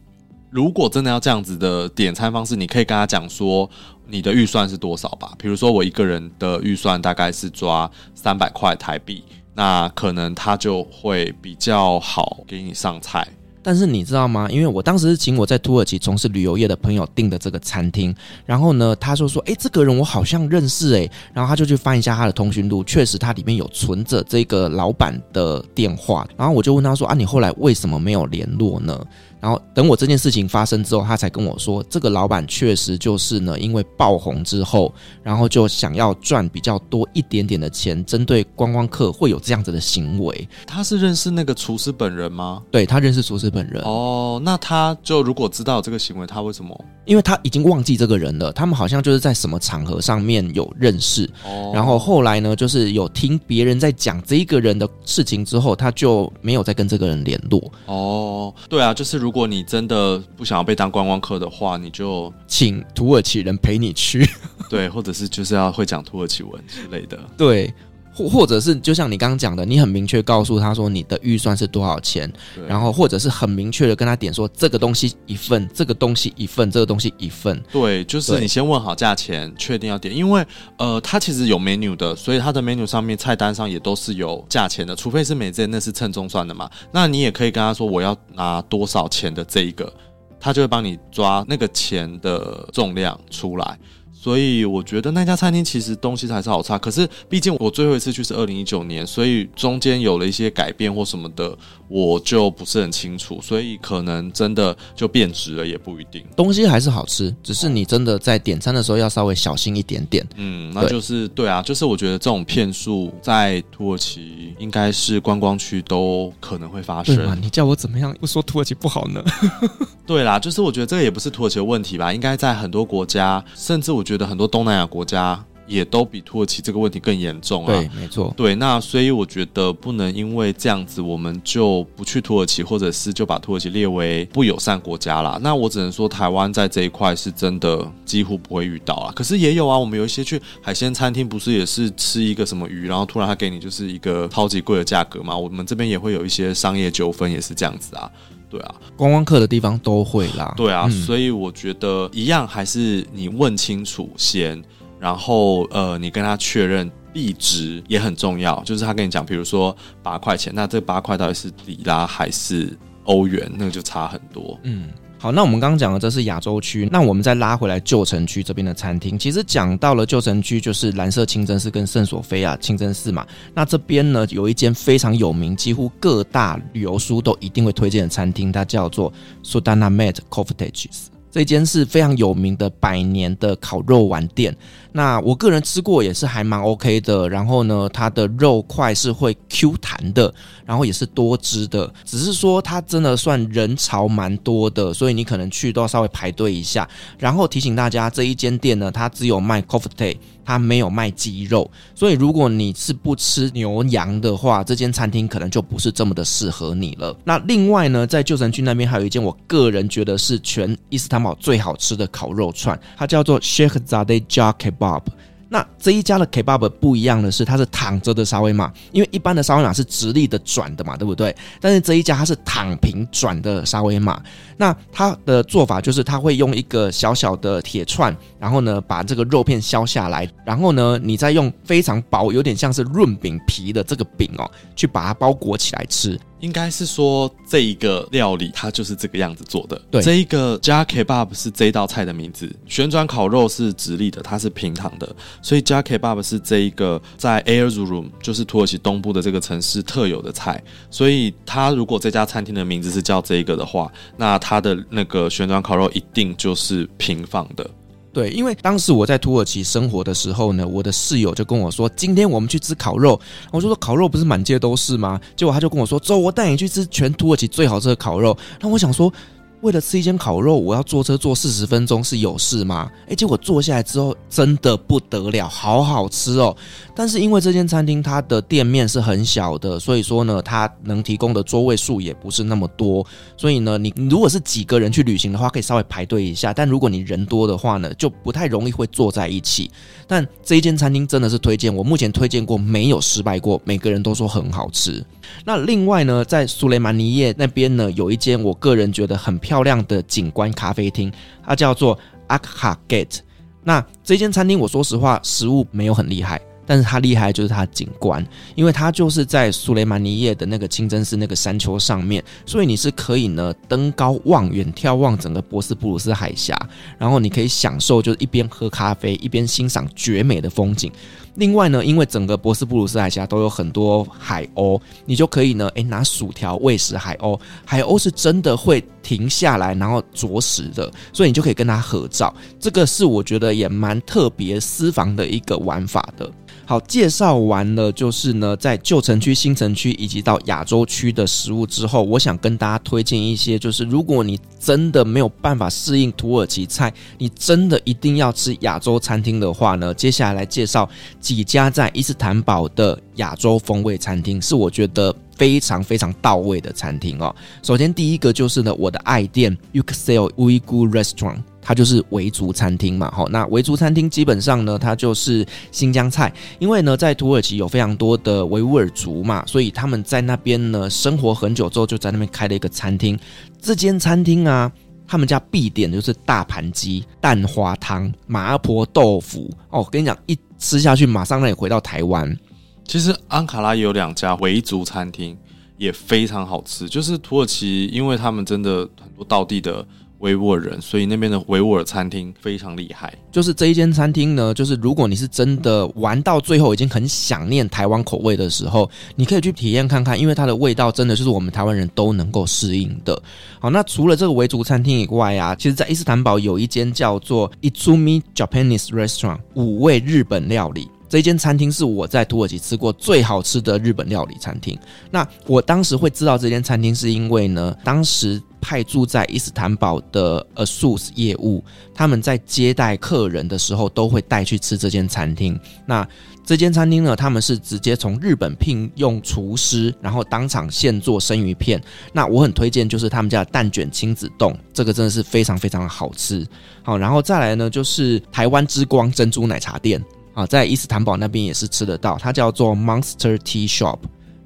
如果真的要这样子的点餐方式，你可以跟他讲说你的预算是多少吧。比如说我一个人的预算大概是抓三百块台币，那可能他就会比较好给你上菜。但是你知道吗？因为我当时是请我在土耳其从事旅游业的朋友订的这个餐厅，然后呢，他就说：“诶，这个人我好像认识诶。”然后他就去翻一下他的通讯录，确实他里面有存着这个老板的电话。然后我就问他说：“啊，你后来为什么没有联络呢？”然后等我这件事情发生之后，他才跟我说，这个老板确实就是呢，因为爆红之后，然后就想要赚比较多一点点的钱，针对观光客会有这样子的行为。他是认识那个厨师本人吗？对，他认识厨师本人。哦，那他就如果知道这个行为，他为什么？因为他已经忘记这个人了。他们好像就是在什么场合上面有认识。哦。然后后来呢，就是有听别人在讲这一个人的事情之后，他就没有再跟这个人联络。哦，对啊，就是如。如果你真的不想要被当观光客的话，你就请土耳其人陪你去，对，或者是就是要会讲土耳其文之类的，对，或或者是就像你刚刚讲的，你很明确告诉他说你的预算是多少钱，然后或者是很明确的跟他点说这个东西一份，这个东西一份，这个东西一份，对，就是你先问好价钱，确定要点，因为呃，它其实有 menu 的，所以它的 menu 上面菜单上也都是有价钱的，除非是美珍那是称重算的嘛，那你也可以跟他说我要拿多少钱的这一个，他就会帮你抓那个钱的重量出来。所以我觉得那家餐厅其实东西还是好差，可是毕竟我最后一次去是二零一九年，所以中间有了一些改变或什么的，我就不是很清楚，所以可能真的就变质了也不一定。东西还是好吃，只是你真的在点餐的时候要稍微小心一点点。嗯，那就是对，对啊，就是我觉得这种骗术在土耳其应该是观光区都可能会发生。对嘛？你叫我怎么样不说土耳其不好呢？对啦，就是我觉得这个也不是土耳其的问题吧，应该在很多国家，甚至我。觉得很多东南亚国家也都比土耳其这个问题更严重啊。对，没错。对，那所以我觉得不能因为这样子，我们就不去土耳其，或者是就把土耳其列为不友善国家啦。那我只能说，台湾在这一块是真的几乎不会遇到啊。可是也有啊，我们有一些去海鲜餐厅，不是也是吃一个什么鱼，然后突然他给你就是一个超级贵的价格嘛？我们这边也会有一些商业纠纷，也是这样子啊。对啊，观光客的地方都会啦。对啊，嗯、所以我觉得一样还是你问清楚先，然后呃，你跟他确认币值也很重要。就是他跟你讲，比如说八块钱，那这八块到底是里拉还是欧元？那个就差很多。嗯。好，那我们刚刚讲的这是亚洲区，那我们再拉回来旧城区这边的餐厅。其实讲到了旧城区，就是蓝色清真寺跟圣索菲亚清真寺嘛。那这边呢，有一间非常有名，几乎各大旅游书都一定会推荐的餐厅，它叫做 Sultanahmet Köfteci。这间是非常有名的百年的烤肉丸店。那我个人吃过也是还蛮 OK 的，然后呢，它的肉块是会 Q 弹的，然后也是多汁的，只是说它真的算人潮蛮多的，所以你可能去都要稍微排队一下。然后提醒大家，这一间店呢，它只有卖 c o f f e t e 它没有卖鸡肉，所以如果你是不吃牛羊的话，这间餐厅可能就不是这么的适合你了。那另外呢，在旧城区那边还有一间我个人觉得是全伊斯坦最好吃的烤肉串，它叫做 Sheikh Zade Jar Bob，那这一家的 kebab 不一样的是，它是躺着的沙威玛，因为一般的沙威玛是直立的转的嘛，对不对？但是这一家它是躺平转的沙威玛。那它的做法就是，它会用一个小小的铁串，然后呢把这个肉片削下来，然后呢你再用非常薄，有点像是润饼皮的这个饼哦，去把它包裹起来吃。应该是说这一个料理它就是这个样子做的。对，这一个 Jar Kebab 是这道菜的名字。旋转烤肉是直立的，它是平躺的，所以 Jar Kebab 是这一个在 Airzurum 就是土耳其东部的这个城市特有的菜。所以它如果这家餐厅的名字是叫这一个的话，那它的那个旋转烤肉一定就是平放的。对，因为当时我在土耳其生活的时候呢，我的室友就跟我说：“今天我们去吃烤肉。”我就说：“烤肉不是满街都是吗？”结果他就跟我说：“走，我带你去吃全土耳其最好吃的烤肉。”那我想说，为了吃一间烤肉，我要坐车坐四十分钟是有事吗？诶，结果坐下来之后真的不得了，好好吃哦。但是因为这间餐厅它的店面是很小的，所以说呢，它能提供的座位数也不是那么多。所以呢，你如果是几个人去旅行的话，可以稍微排队一下。但如果你人多的话呢，就不太容易会坐在一起。但这一间餐厅真的是推荐，我目前推荐过没有失败过，每个人都说很好吃。那另外呢，在苏雷曼尼耶那边呢，有一间我个人觉得很漂亮的景观咖啡厅，它叫做 Akha Gate。那这间餐厅，我说实话，食物没有很厉害。但是它厉害就是它的景观，因为它就是在苏雷曼尼叶的那个清真寺那个山丘上面，所以你是可以呢登高望远眺望整个博斯普鲁斯海峡，然后你可以享受就是一边喝咖啡一边欣赏绝美的风景。另外呢，因为整个博斯布鲁斯海峡都有很多海鸥，你就可以呢诶拿薯条喂食海鸥，海鸥是真的会停下来然后啄食的，所以你就可以跟它合照。这个是我觉得也蛮特别私房的一个玩法的。好，介绍完了，就是呢，在旧城区、新城区以及到亚洲区的食物之后，我想跟大家推荐一些，就是如果你真的没有办法适应土耳其菜，你真的一定要吃亚洲餐厅的话呢，接下来来介绍几家在伊斯坦堡的亚洲风味餐厅，是我觉得非常非常到位的餐厅哦。首先第一个就是呢，我的爱店 Yüksel Uygur Restaurant。它就是维族餐厅嘛，好，那维族餐厅基本上呢，它就是新疆菜，因为呢，在土耳其有非常多的维吾尔族嘛，所以他们在那边呢生活很久之后，就在那边开了一个餐厅。这间餐厅啊，他们家必点的就是大盘鸡、蛋花汤、麻婆豆腐哦。跟你讲，一吃下去，马上让你回到台湾。其实安卡拉也有两家维族餐厅，也非常好吃。就是土耳其，因为他们真的很多道地的。维吾尔人，所以那边的维吾尔餐厅非常厉害。就是这一间餐厅呢，就是如果你是真的玩到最后已经很想念台湾口味的时候，你可以去体验看看，因为它的味道真的就是我们台湾人都能够适应的。好，那除了这个维族餐厅以外啊，其实在伊斯坦堡有一间叫做 Izumi Japanese Restaurant 五味日本料理。这间餐厅是我在土耳其吃过最好吃的日本料理餐厅。那我当时会知道这间餐厅，是因为呢，当时。派驻在伊斯坦堡的 ASUS 业务，他们在接待客人的时候都会带去吃这间餐厅。那这间餐厅呢，他们是直接从日本聘用厨师，然后当场现做生鱼片。那我很推荐，就是他们家的蛋卷亲子冻，这个真的是非常非常的好吃。好，然后再来呢，就是台湾之光珍珠奶茶店啊，在伊斯坦堡那边也是吃得到，它叫做 Monster Tea Shop。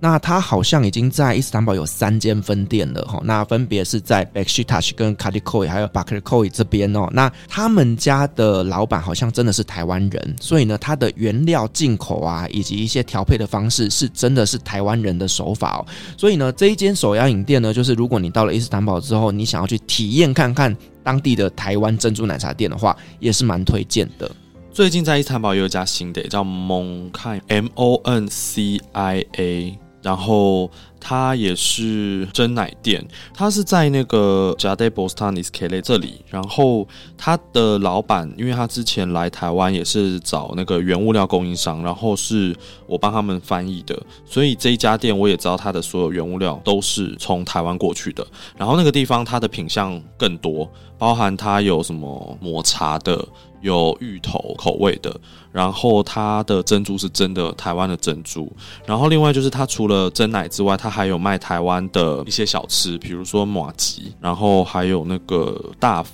那它好像已经在伊斯坦堡有三间分店了哈，那分别是在 Beşiktaş 跟 Kadikoy 还有 Bakırköy 这边哦。那他们家的老板好像真的是台湾人，所以呢，它的原料进口啊，以及一些调配的方式，是真的是台湾人的手法哦。所以呢，这一间手摇饮店呢，就是如果你到了伊斯坦堡之后，你想要去体验看看当地的台湾珍珠奶茶店的话，也是蛮推荐的。最近在伊斯坦堡有一家新的，叫 Moncia M O N C I A。然后它也是真奶店，它是在那个 Jade Bostanis k e l e 这里。然后它的老板，因为他之前来台湾也是找那个原物料供应商，然后是我帮他们翻译的，所以这一家店我也知道它的所有原物料都是从台湾过去的。然后那个地方它的品相更多，包含它有什么抹茶的。有芋头口味的，然后它的珍珠是真的台湾的珍珠，然后另外就是它除了蒸奶之外，它还有卖台湾的一些小吃，比如说马吉，然后还有那个大福，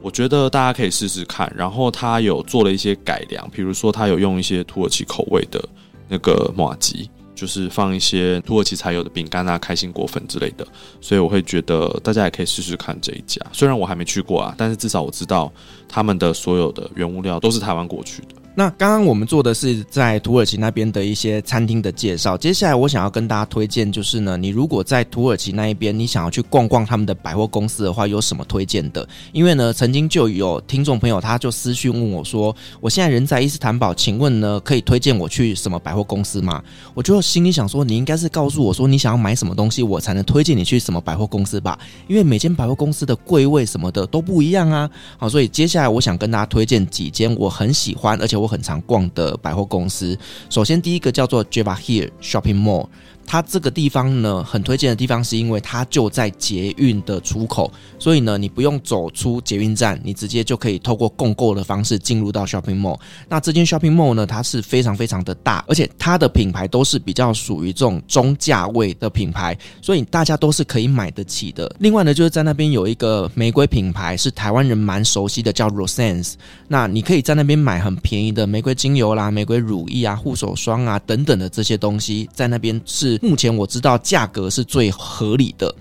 我觉得大家可以试试看。然后它有做了一些改良，比如说它有用一些土耳其口味的那个马吉。就是放一些土耳其才有的饼干啊、开心果粉之类的，所以我会觉得大家也可以试试看这一家。虽然我还没去过啊，但是至少我知道他们的所有的原物料都是台湾过去的。那刚刚我们做的是在土耳其那边的一些餐厅的介绍，接下来我想要跟大家推荐，就是呢，你如果在土耳其那一边，你想要去逛逛他们的百货公司的话，有什么推荐的？因为呢，曾经就有听众朋友他就私讯问我说，我现在人在伊斯坦堡，请问呢，可以推荐我去什么百货公司吗？我就心里想说，你应该是告诉我说你想要买什么东西，我才能推荐你去什么百货公司吧？因为每间百货公司的柜位什么的都不一样啊。好，所以接下来我想跟大家推荐几间我很喜欢，而且我很常逛的百货公司。首先，第一个叫做 Java Here Shopping Mall。它这个地方呢，很推荐的地方是因为它就在捷运的出口，所以呢，你不用走出捷运站，你直接就可以透过共购的方式进入到 shopping mall。那这间 shopping mall 呢，它是非常非常的大，而且它的品牌都是比较属于这种中价位的品牌，所以大家都是可以买得起的。另外呢，就是在那边有一个玫瑰品牌，是台湾人蛮熟悉的，叫 Rosense。那你可以在那边买很便宜的玫瑰精油啦、玫瑰乳液啊、护手霜啊等等的这些东西，在那边是。目前我知道价格是最合理的。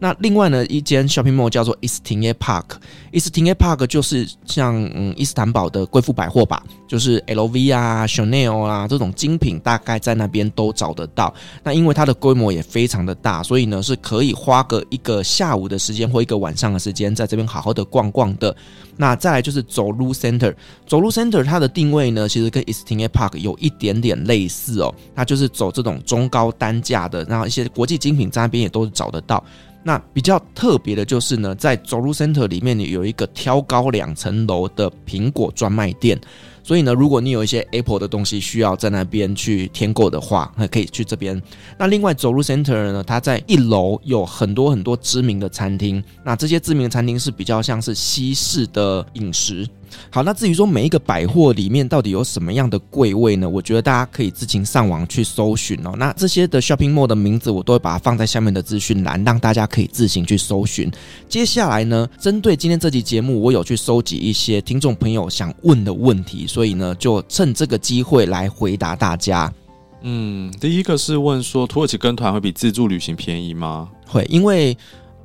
那另外呢，一间 shopping mall 叫做 Istinge Park，Istinge Park 就是像嗯伊斯坦堡的贵妇百货吧，就是 LV 啊、Chanel 啊这种精品，大概在那边都找得到。那因为它的规模也非常的大，所以呢是可以花个一个下午的时间或一个晚上的时间，在这边好好的逛逛的。那再来就是走路 Center，走路 Center 它的定位呢，其实跟 Istinge Park 有一点点类似哦，它就是走这种中高单价的，然后一些国际精品在那边也都是找得到。那比较特别的就是呢，在走路 Center 里面，你有一个挑高两层楼的苹果专卖店。所以呢，如果你有一些 Apple 的东西需要在那边去添购的话，那可以去这边。那另外走路 Center 呢，它在一楼有很多很多知名的餐厅。那这些知名的餐厅是比较像是西式的饮食。好，那至于说每一个百货里面到底有什么样的柜位呢？我觉得大家可以自行上网去搜寻哦。那这些的 shopping mall 的名字，我都会把它放在下面的资讯栏，让大家可以自行去搜寻。接下来呢，针对今天这期节目，我有去收集一些听众朋友想问的问题。所以呢，就趁这个机会来回答大家。嗯，第一个是问说，土耳其跟团会比自助旅行便宜吗？会，因为。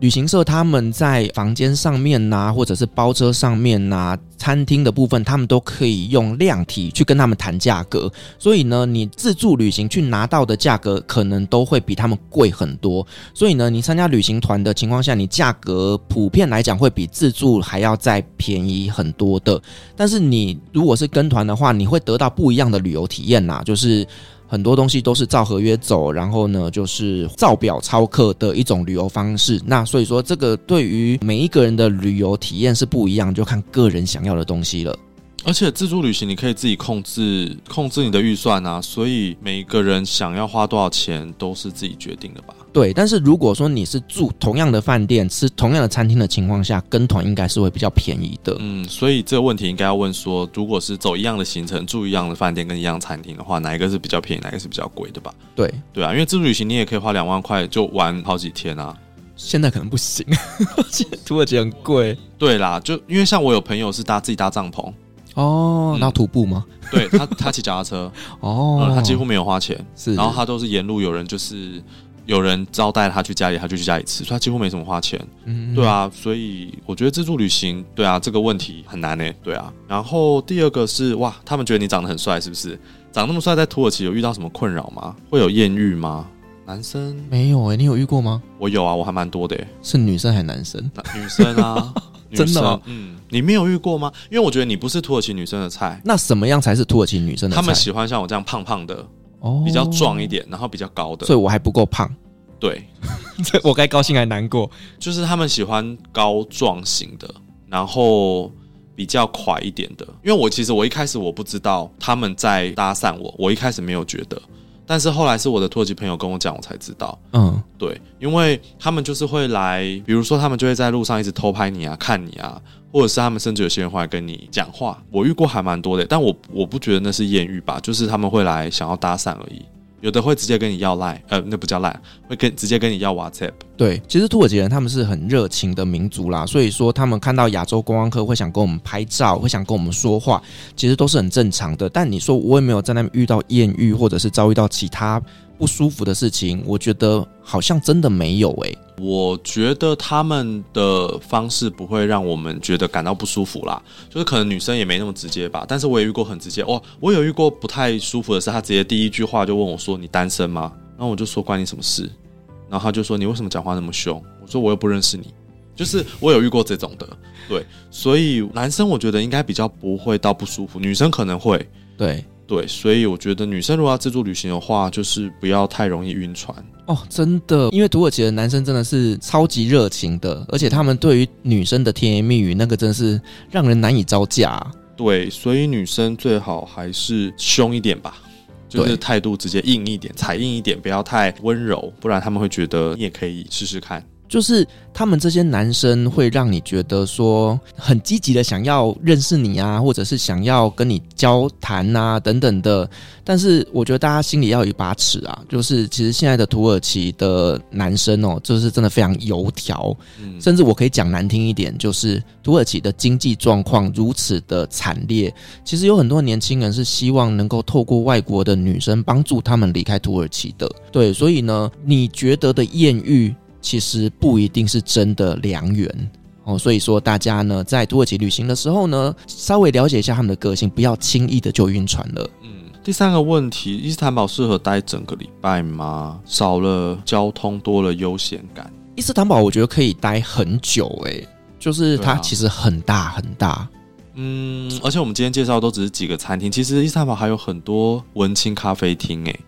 旅行社他们在房间上面呐、或者是包车上面呐、餐厅的部分，他们都可以用量体去跟他们谈价格。所以呢，你自助旅行去拿到的价格，可能都会比他们贵很多。所以呢，你参加旅行团的情况下，你价格普遍来讲会比自助还要再便宜很多的。但是你如果是跟团的话，你会得到不一样的旅游体验呐，就是。很多东西都是照合约走，然后呢，就是照表操课的一种旅游方式。那所以说，这个对于每一个人的旅游体验是不一样，就看个人想要的东西了。而且自助旅行你可以自己控制控制你的预算啊，所以每一个人想要花多少钱都是自己决定的吧？对。但是如果说你是住同样的饭店、吃同样的餐厅的情况下，跟团应该是会比较便宜的。嗯，所以这个问题应该要问说，如果是走一样的行程、住一样的饭店跟一样餐厅的话，哪一个是比较便宜，哪一个是比较贵的吧？对，对啊，因为自助旅行你也可以花两万块就玩好几天啊。现在可能不行，土耳其很贵。对啦，就因为像我有朋友是搭自己搭帐篷。哦，那徒步吗？嗯、对他，他骑脚踏车。哦、嗯，他几乎没有花钱，是。然后他都是沿路有人，就是有人招待他去家里，他就去家里吃，所以他几乎没什么花钱。嗯，对啊，所以我觉得自助旅行，对啊，这个问题很难呢。对啊。然后第二个是哇，他们觉得你长得很帅，是不是？长那么帅，在土耳其有遇到什么困扰吗？会有艳遇吗？男生没有哎，你有遇过吗？我有啊，我还蛮多的。是女生还是男生？女生啊。真的、吗，嗯，你没有遇过吗？因为我觉得你不是土耳其女生的菜。那什么样才是土耳其女生的菜？他们喜欢像我这样胖胖的，哦，比较壮一点，然后比较高的。所以我还不够胖。对，我该高兴还难过？就是他们喜欢高壮型的，然后比较快一点的。因为我其实我一开始我不知道他们在搭讪我，我一开始没有觉得。但是后来是我的土耳其朋友跟我讲，我才知道。嗯，对，因为他们就是会来，比如说他们就会在路上一直偷拍你啊，看你啊，或者是他们甚至有些人会来跟你讲话。我遇过还蛮多的，但我我不觉得那是艳遇吧，就是他们会来想要搭讪而已。有的会直接跟你要赖，呃，那不叫赖，会跟直接跟你要 WhatsApp。对，其实土耳其人他们是很热情的民族啦，所以说他们看到亚洲观光客会想跟我们拍照，会想跟我们说话，其实都是很正常的。但你说我也没有在那边遇到艳遇，或者是遭遇到其他。不舒服的事情，我觉得好像真的没有诶、欸。我觉得他们的方式不会让我们觉得感到不舒服啦，就是可能女生也没那么直接吧。但是我也遇过很直接哦，我有遇过不太舒服的是，他直接第一句话就问我说：“你单身吗？”然后我就说：“关你什么事？”然后他就说：“你为什么讲话那么凶？”我说：“我又不认识你。”就是我有遇过这种的，对。所以男生我觉得应该比较不会到不舒服，女生可能会，对。对，所以我觉得女生如果要自助旅行的话，就是不要太容易晕船哦。真的，因为土耳其的男生真的是超级热情的，而且他们对于女生的甜言蜜语，那个真的是让人难以招架。对，所以女生最好还是凶一点吧，就是态度直接硬一点，踩硬一点，不要太温柔，不然他们会觉得你也可以试试看。就是他们这些男生会让你觉得说很积极的想要认识你啊，或者是想要跟你交谈啊等等的。但是我觉得大家心里要有一把尺啊，就是其实现在的土耳其的男生哦，就是真的非常油条，嗯，甚至我可以讲难听一点，就是土耳其的经济状况如此的惨烈，其实有很多年轻人是希望能够透过外国的女生帮助他们离开土耳其的。对，所以呢，你觉得的艳遇。其实不一定是真的良缘哦，所以说大家呢在土耳其旅行的时候呢，稍微了解一下他们的个性，不要轻易的就晕船了。嗯，第三个问题，伊斯坦堡适合待整个礼拜吗？少了交通，多了悠闲感。伊斯坦堡我觉得可以待很久，诶，就是它其实很大很大。嗯，而且我们今天介绍都只是几个餐厅，其实伊斯坦堡还有很多文青咖啡厅，诶。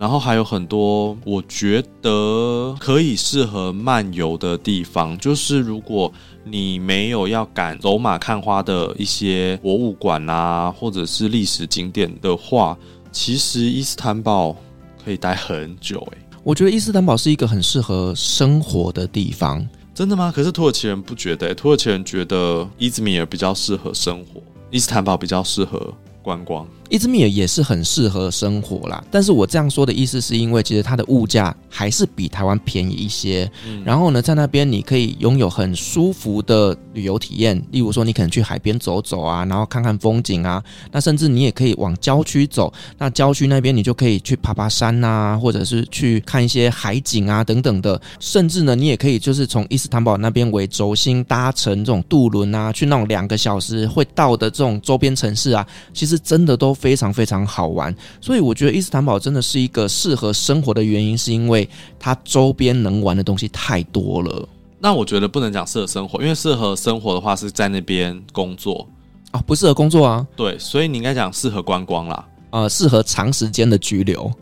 然后还有很多我觉得可以适合漫游的地方，就是如果你没有要赶走马看花的一些博物馆啊，或者是历史景点的话，其实伊斯坦堡可以待很久诶。我觉得伊斯坦堡是一个很适合生活的地方。真的吗？可是土耳其人不觉得，土耳其人觉得伊兹密尔比较适合生活，伊斯坦堡比较适合观光。伊兹密尔也是很适合生活啦，但是我这样说的意思是因为其实它的物价还是比台湾便宜一些。嗯，然后呢，在那边你可以拥有很舒服的旅游体验，例如说你可能去海边走走啊，然后看看风景啊，那甚至你也可以往郊区走，那郊区那边你就可以去爬爬山啊，或者是去看一些海景啊等等的，甚至呢，你也可以就是从伊斯坦堡那边为轴心搭乘这种渡轮啊，去那种两个小时会到的这种周边城市啊，其实真的都。非常非常好玩，所以我觉得伊斯坦堡真的是一个适合生活的原因，是因为它周边能玩的东西太多了。那我觉得不能讲适合生活，因为适合生活的话是在那边工作啊，不适合工作啊。对，所以你应该讲适合观光啦，呃，适合长时间的居留。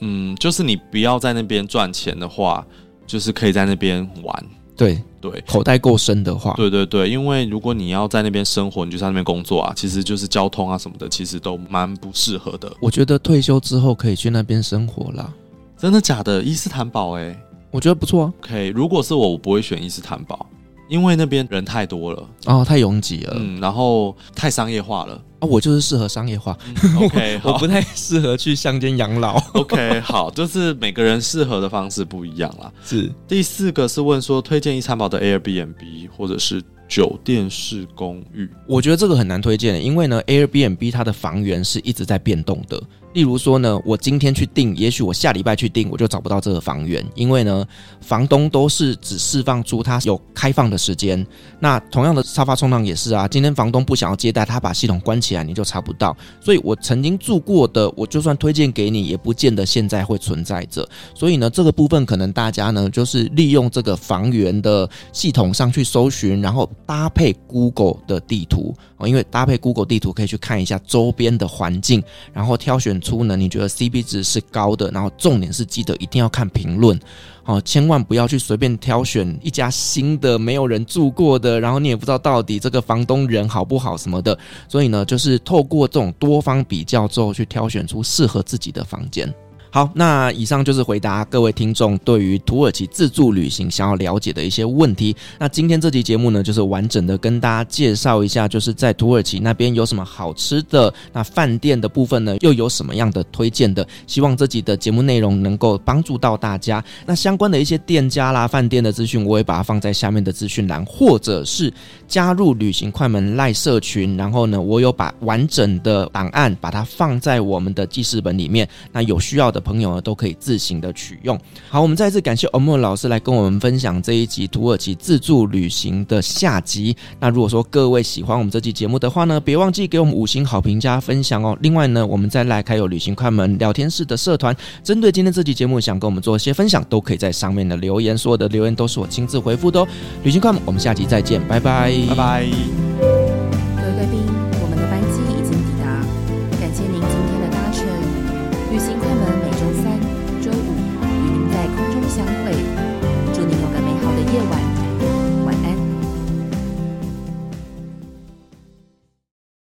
嗯，就是你不要在那边赚钱的话，就是可以在那边玩。对对，口袋够深的话，对对对，因为如果你要在那边生活，你就在那边工作啊，其实就是交通啊什么的，其实都蛮不适合的。我觉得退休之后可以去那边生活啦。真的假的？伊斯坦堡？哎，我觉得不错啊。OK，如果是我，我不会选伊斯坦堡。因为那边人太多了哦，太拥挤了，嗯，然后太商业化了啊，我就是适合商业化。嗯、OK，我不太适合去乡间养老。OK，好，就是每个人适合的方式不一样啦。是第四个是问说，推荐伊斯坦堡的 Airbnb 或者是酒店式公寓，我觉得这个很难推荐，因为呢，Airbnb 它的房源是一直在变动的。例如说呢，我今天去订，也许我下礼拜去订，我就找不到这个房源，因为呢，房东都是只释放出他有开放的时间。那同样的沙发冲浪也是啊，今天房东不想要接待，他把系统关起来，你就查不到。所以我曾经住过的，我就算推荐给你，也不见得现在会存在着。所以呢，这个部分可能大家呢，就是利用这个房源的系统上去搜寻，然后搭配 Google 的地图啊，因为搭配 Google 地图可以去看一下周边的环境，然后挑选出呢，你觉得 CB 值是高的，然后重点是记得一定要看评论，哦，千万不要去随便挑选一家新的没有人住过的，然后你也不知道到底这个房东人好不好什么的，所以呢，就是透过这种多方比较之后去挑选出适合自己的房间。好，那以上就是回答各位听众对于土耳其自助旅行想要了解的一些问题。那今天这期节目呢，就是完整的跟大家介绍一下，就是在土耳其那边有什么好吃的，那饭店的部分呢，又有什么样的推荐的？希望这集的节目内容能够帮助到大家。那相关的一些店家啦、饭店的资讯，我也把它放在下面的资讯栏，或者是加入旅行快门赖社群，然后呢，我有把完整的档案把它放在我们的记事本里面。那有需要的。朋友呢都可以自行的取用。好，我们再次感谢欧莫老师来跟我们分享这一集土耳其自助旅行的下集。那如果说各位喜欢我们这期节目的话呢，别忘记给我们五星好评加分享哦。另外呢，我们再来开有旅行快门聊天室的社团，针对今天这期节目想跟我们做一些分享，都可以在上面的留言，所有的留言都是我亲自回复的哦。旅行快门，我们下集再见，拜拜，拜拜。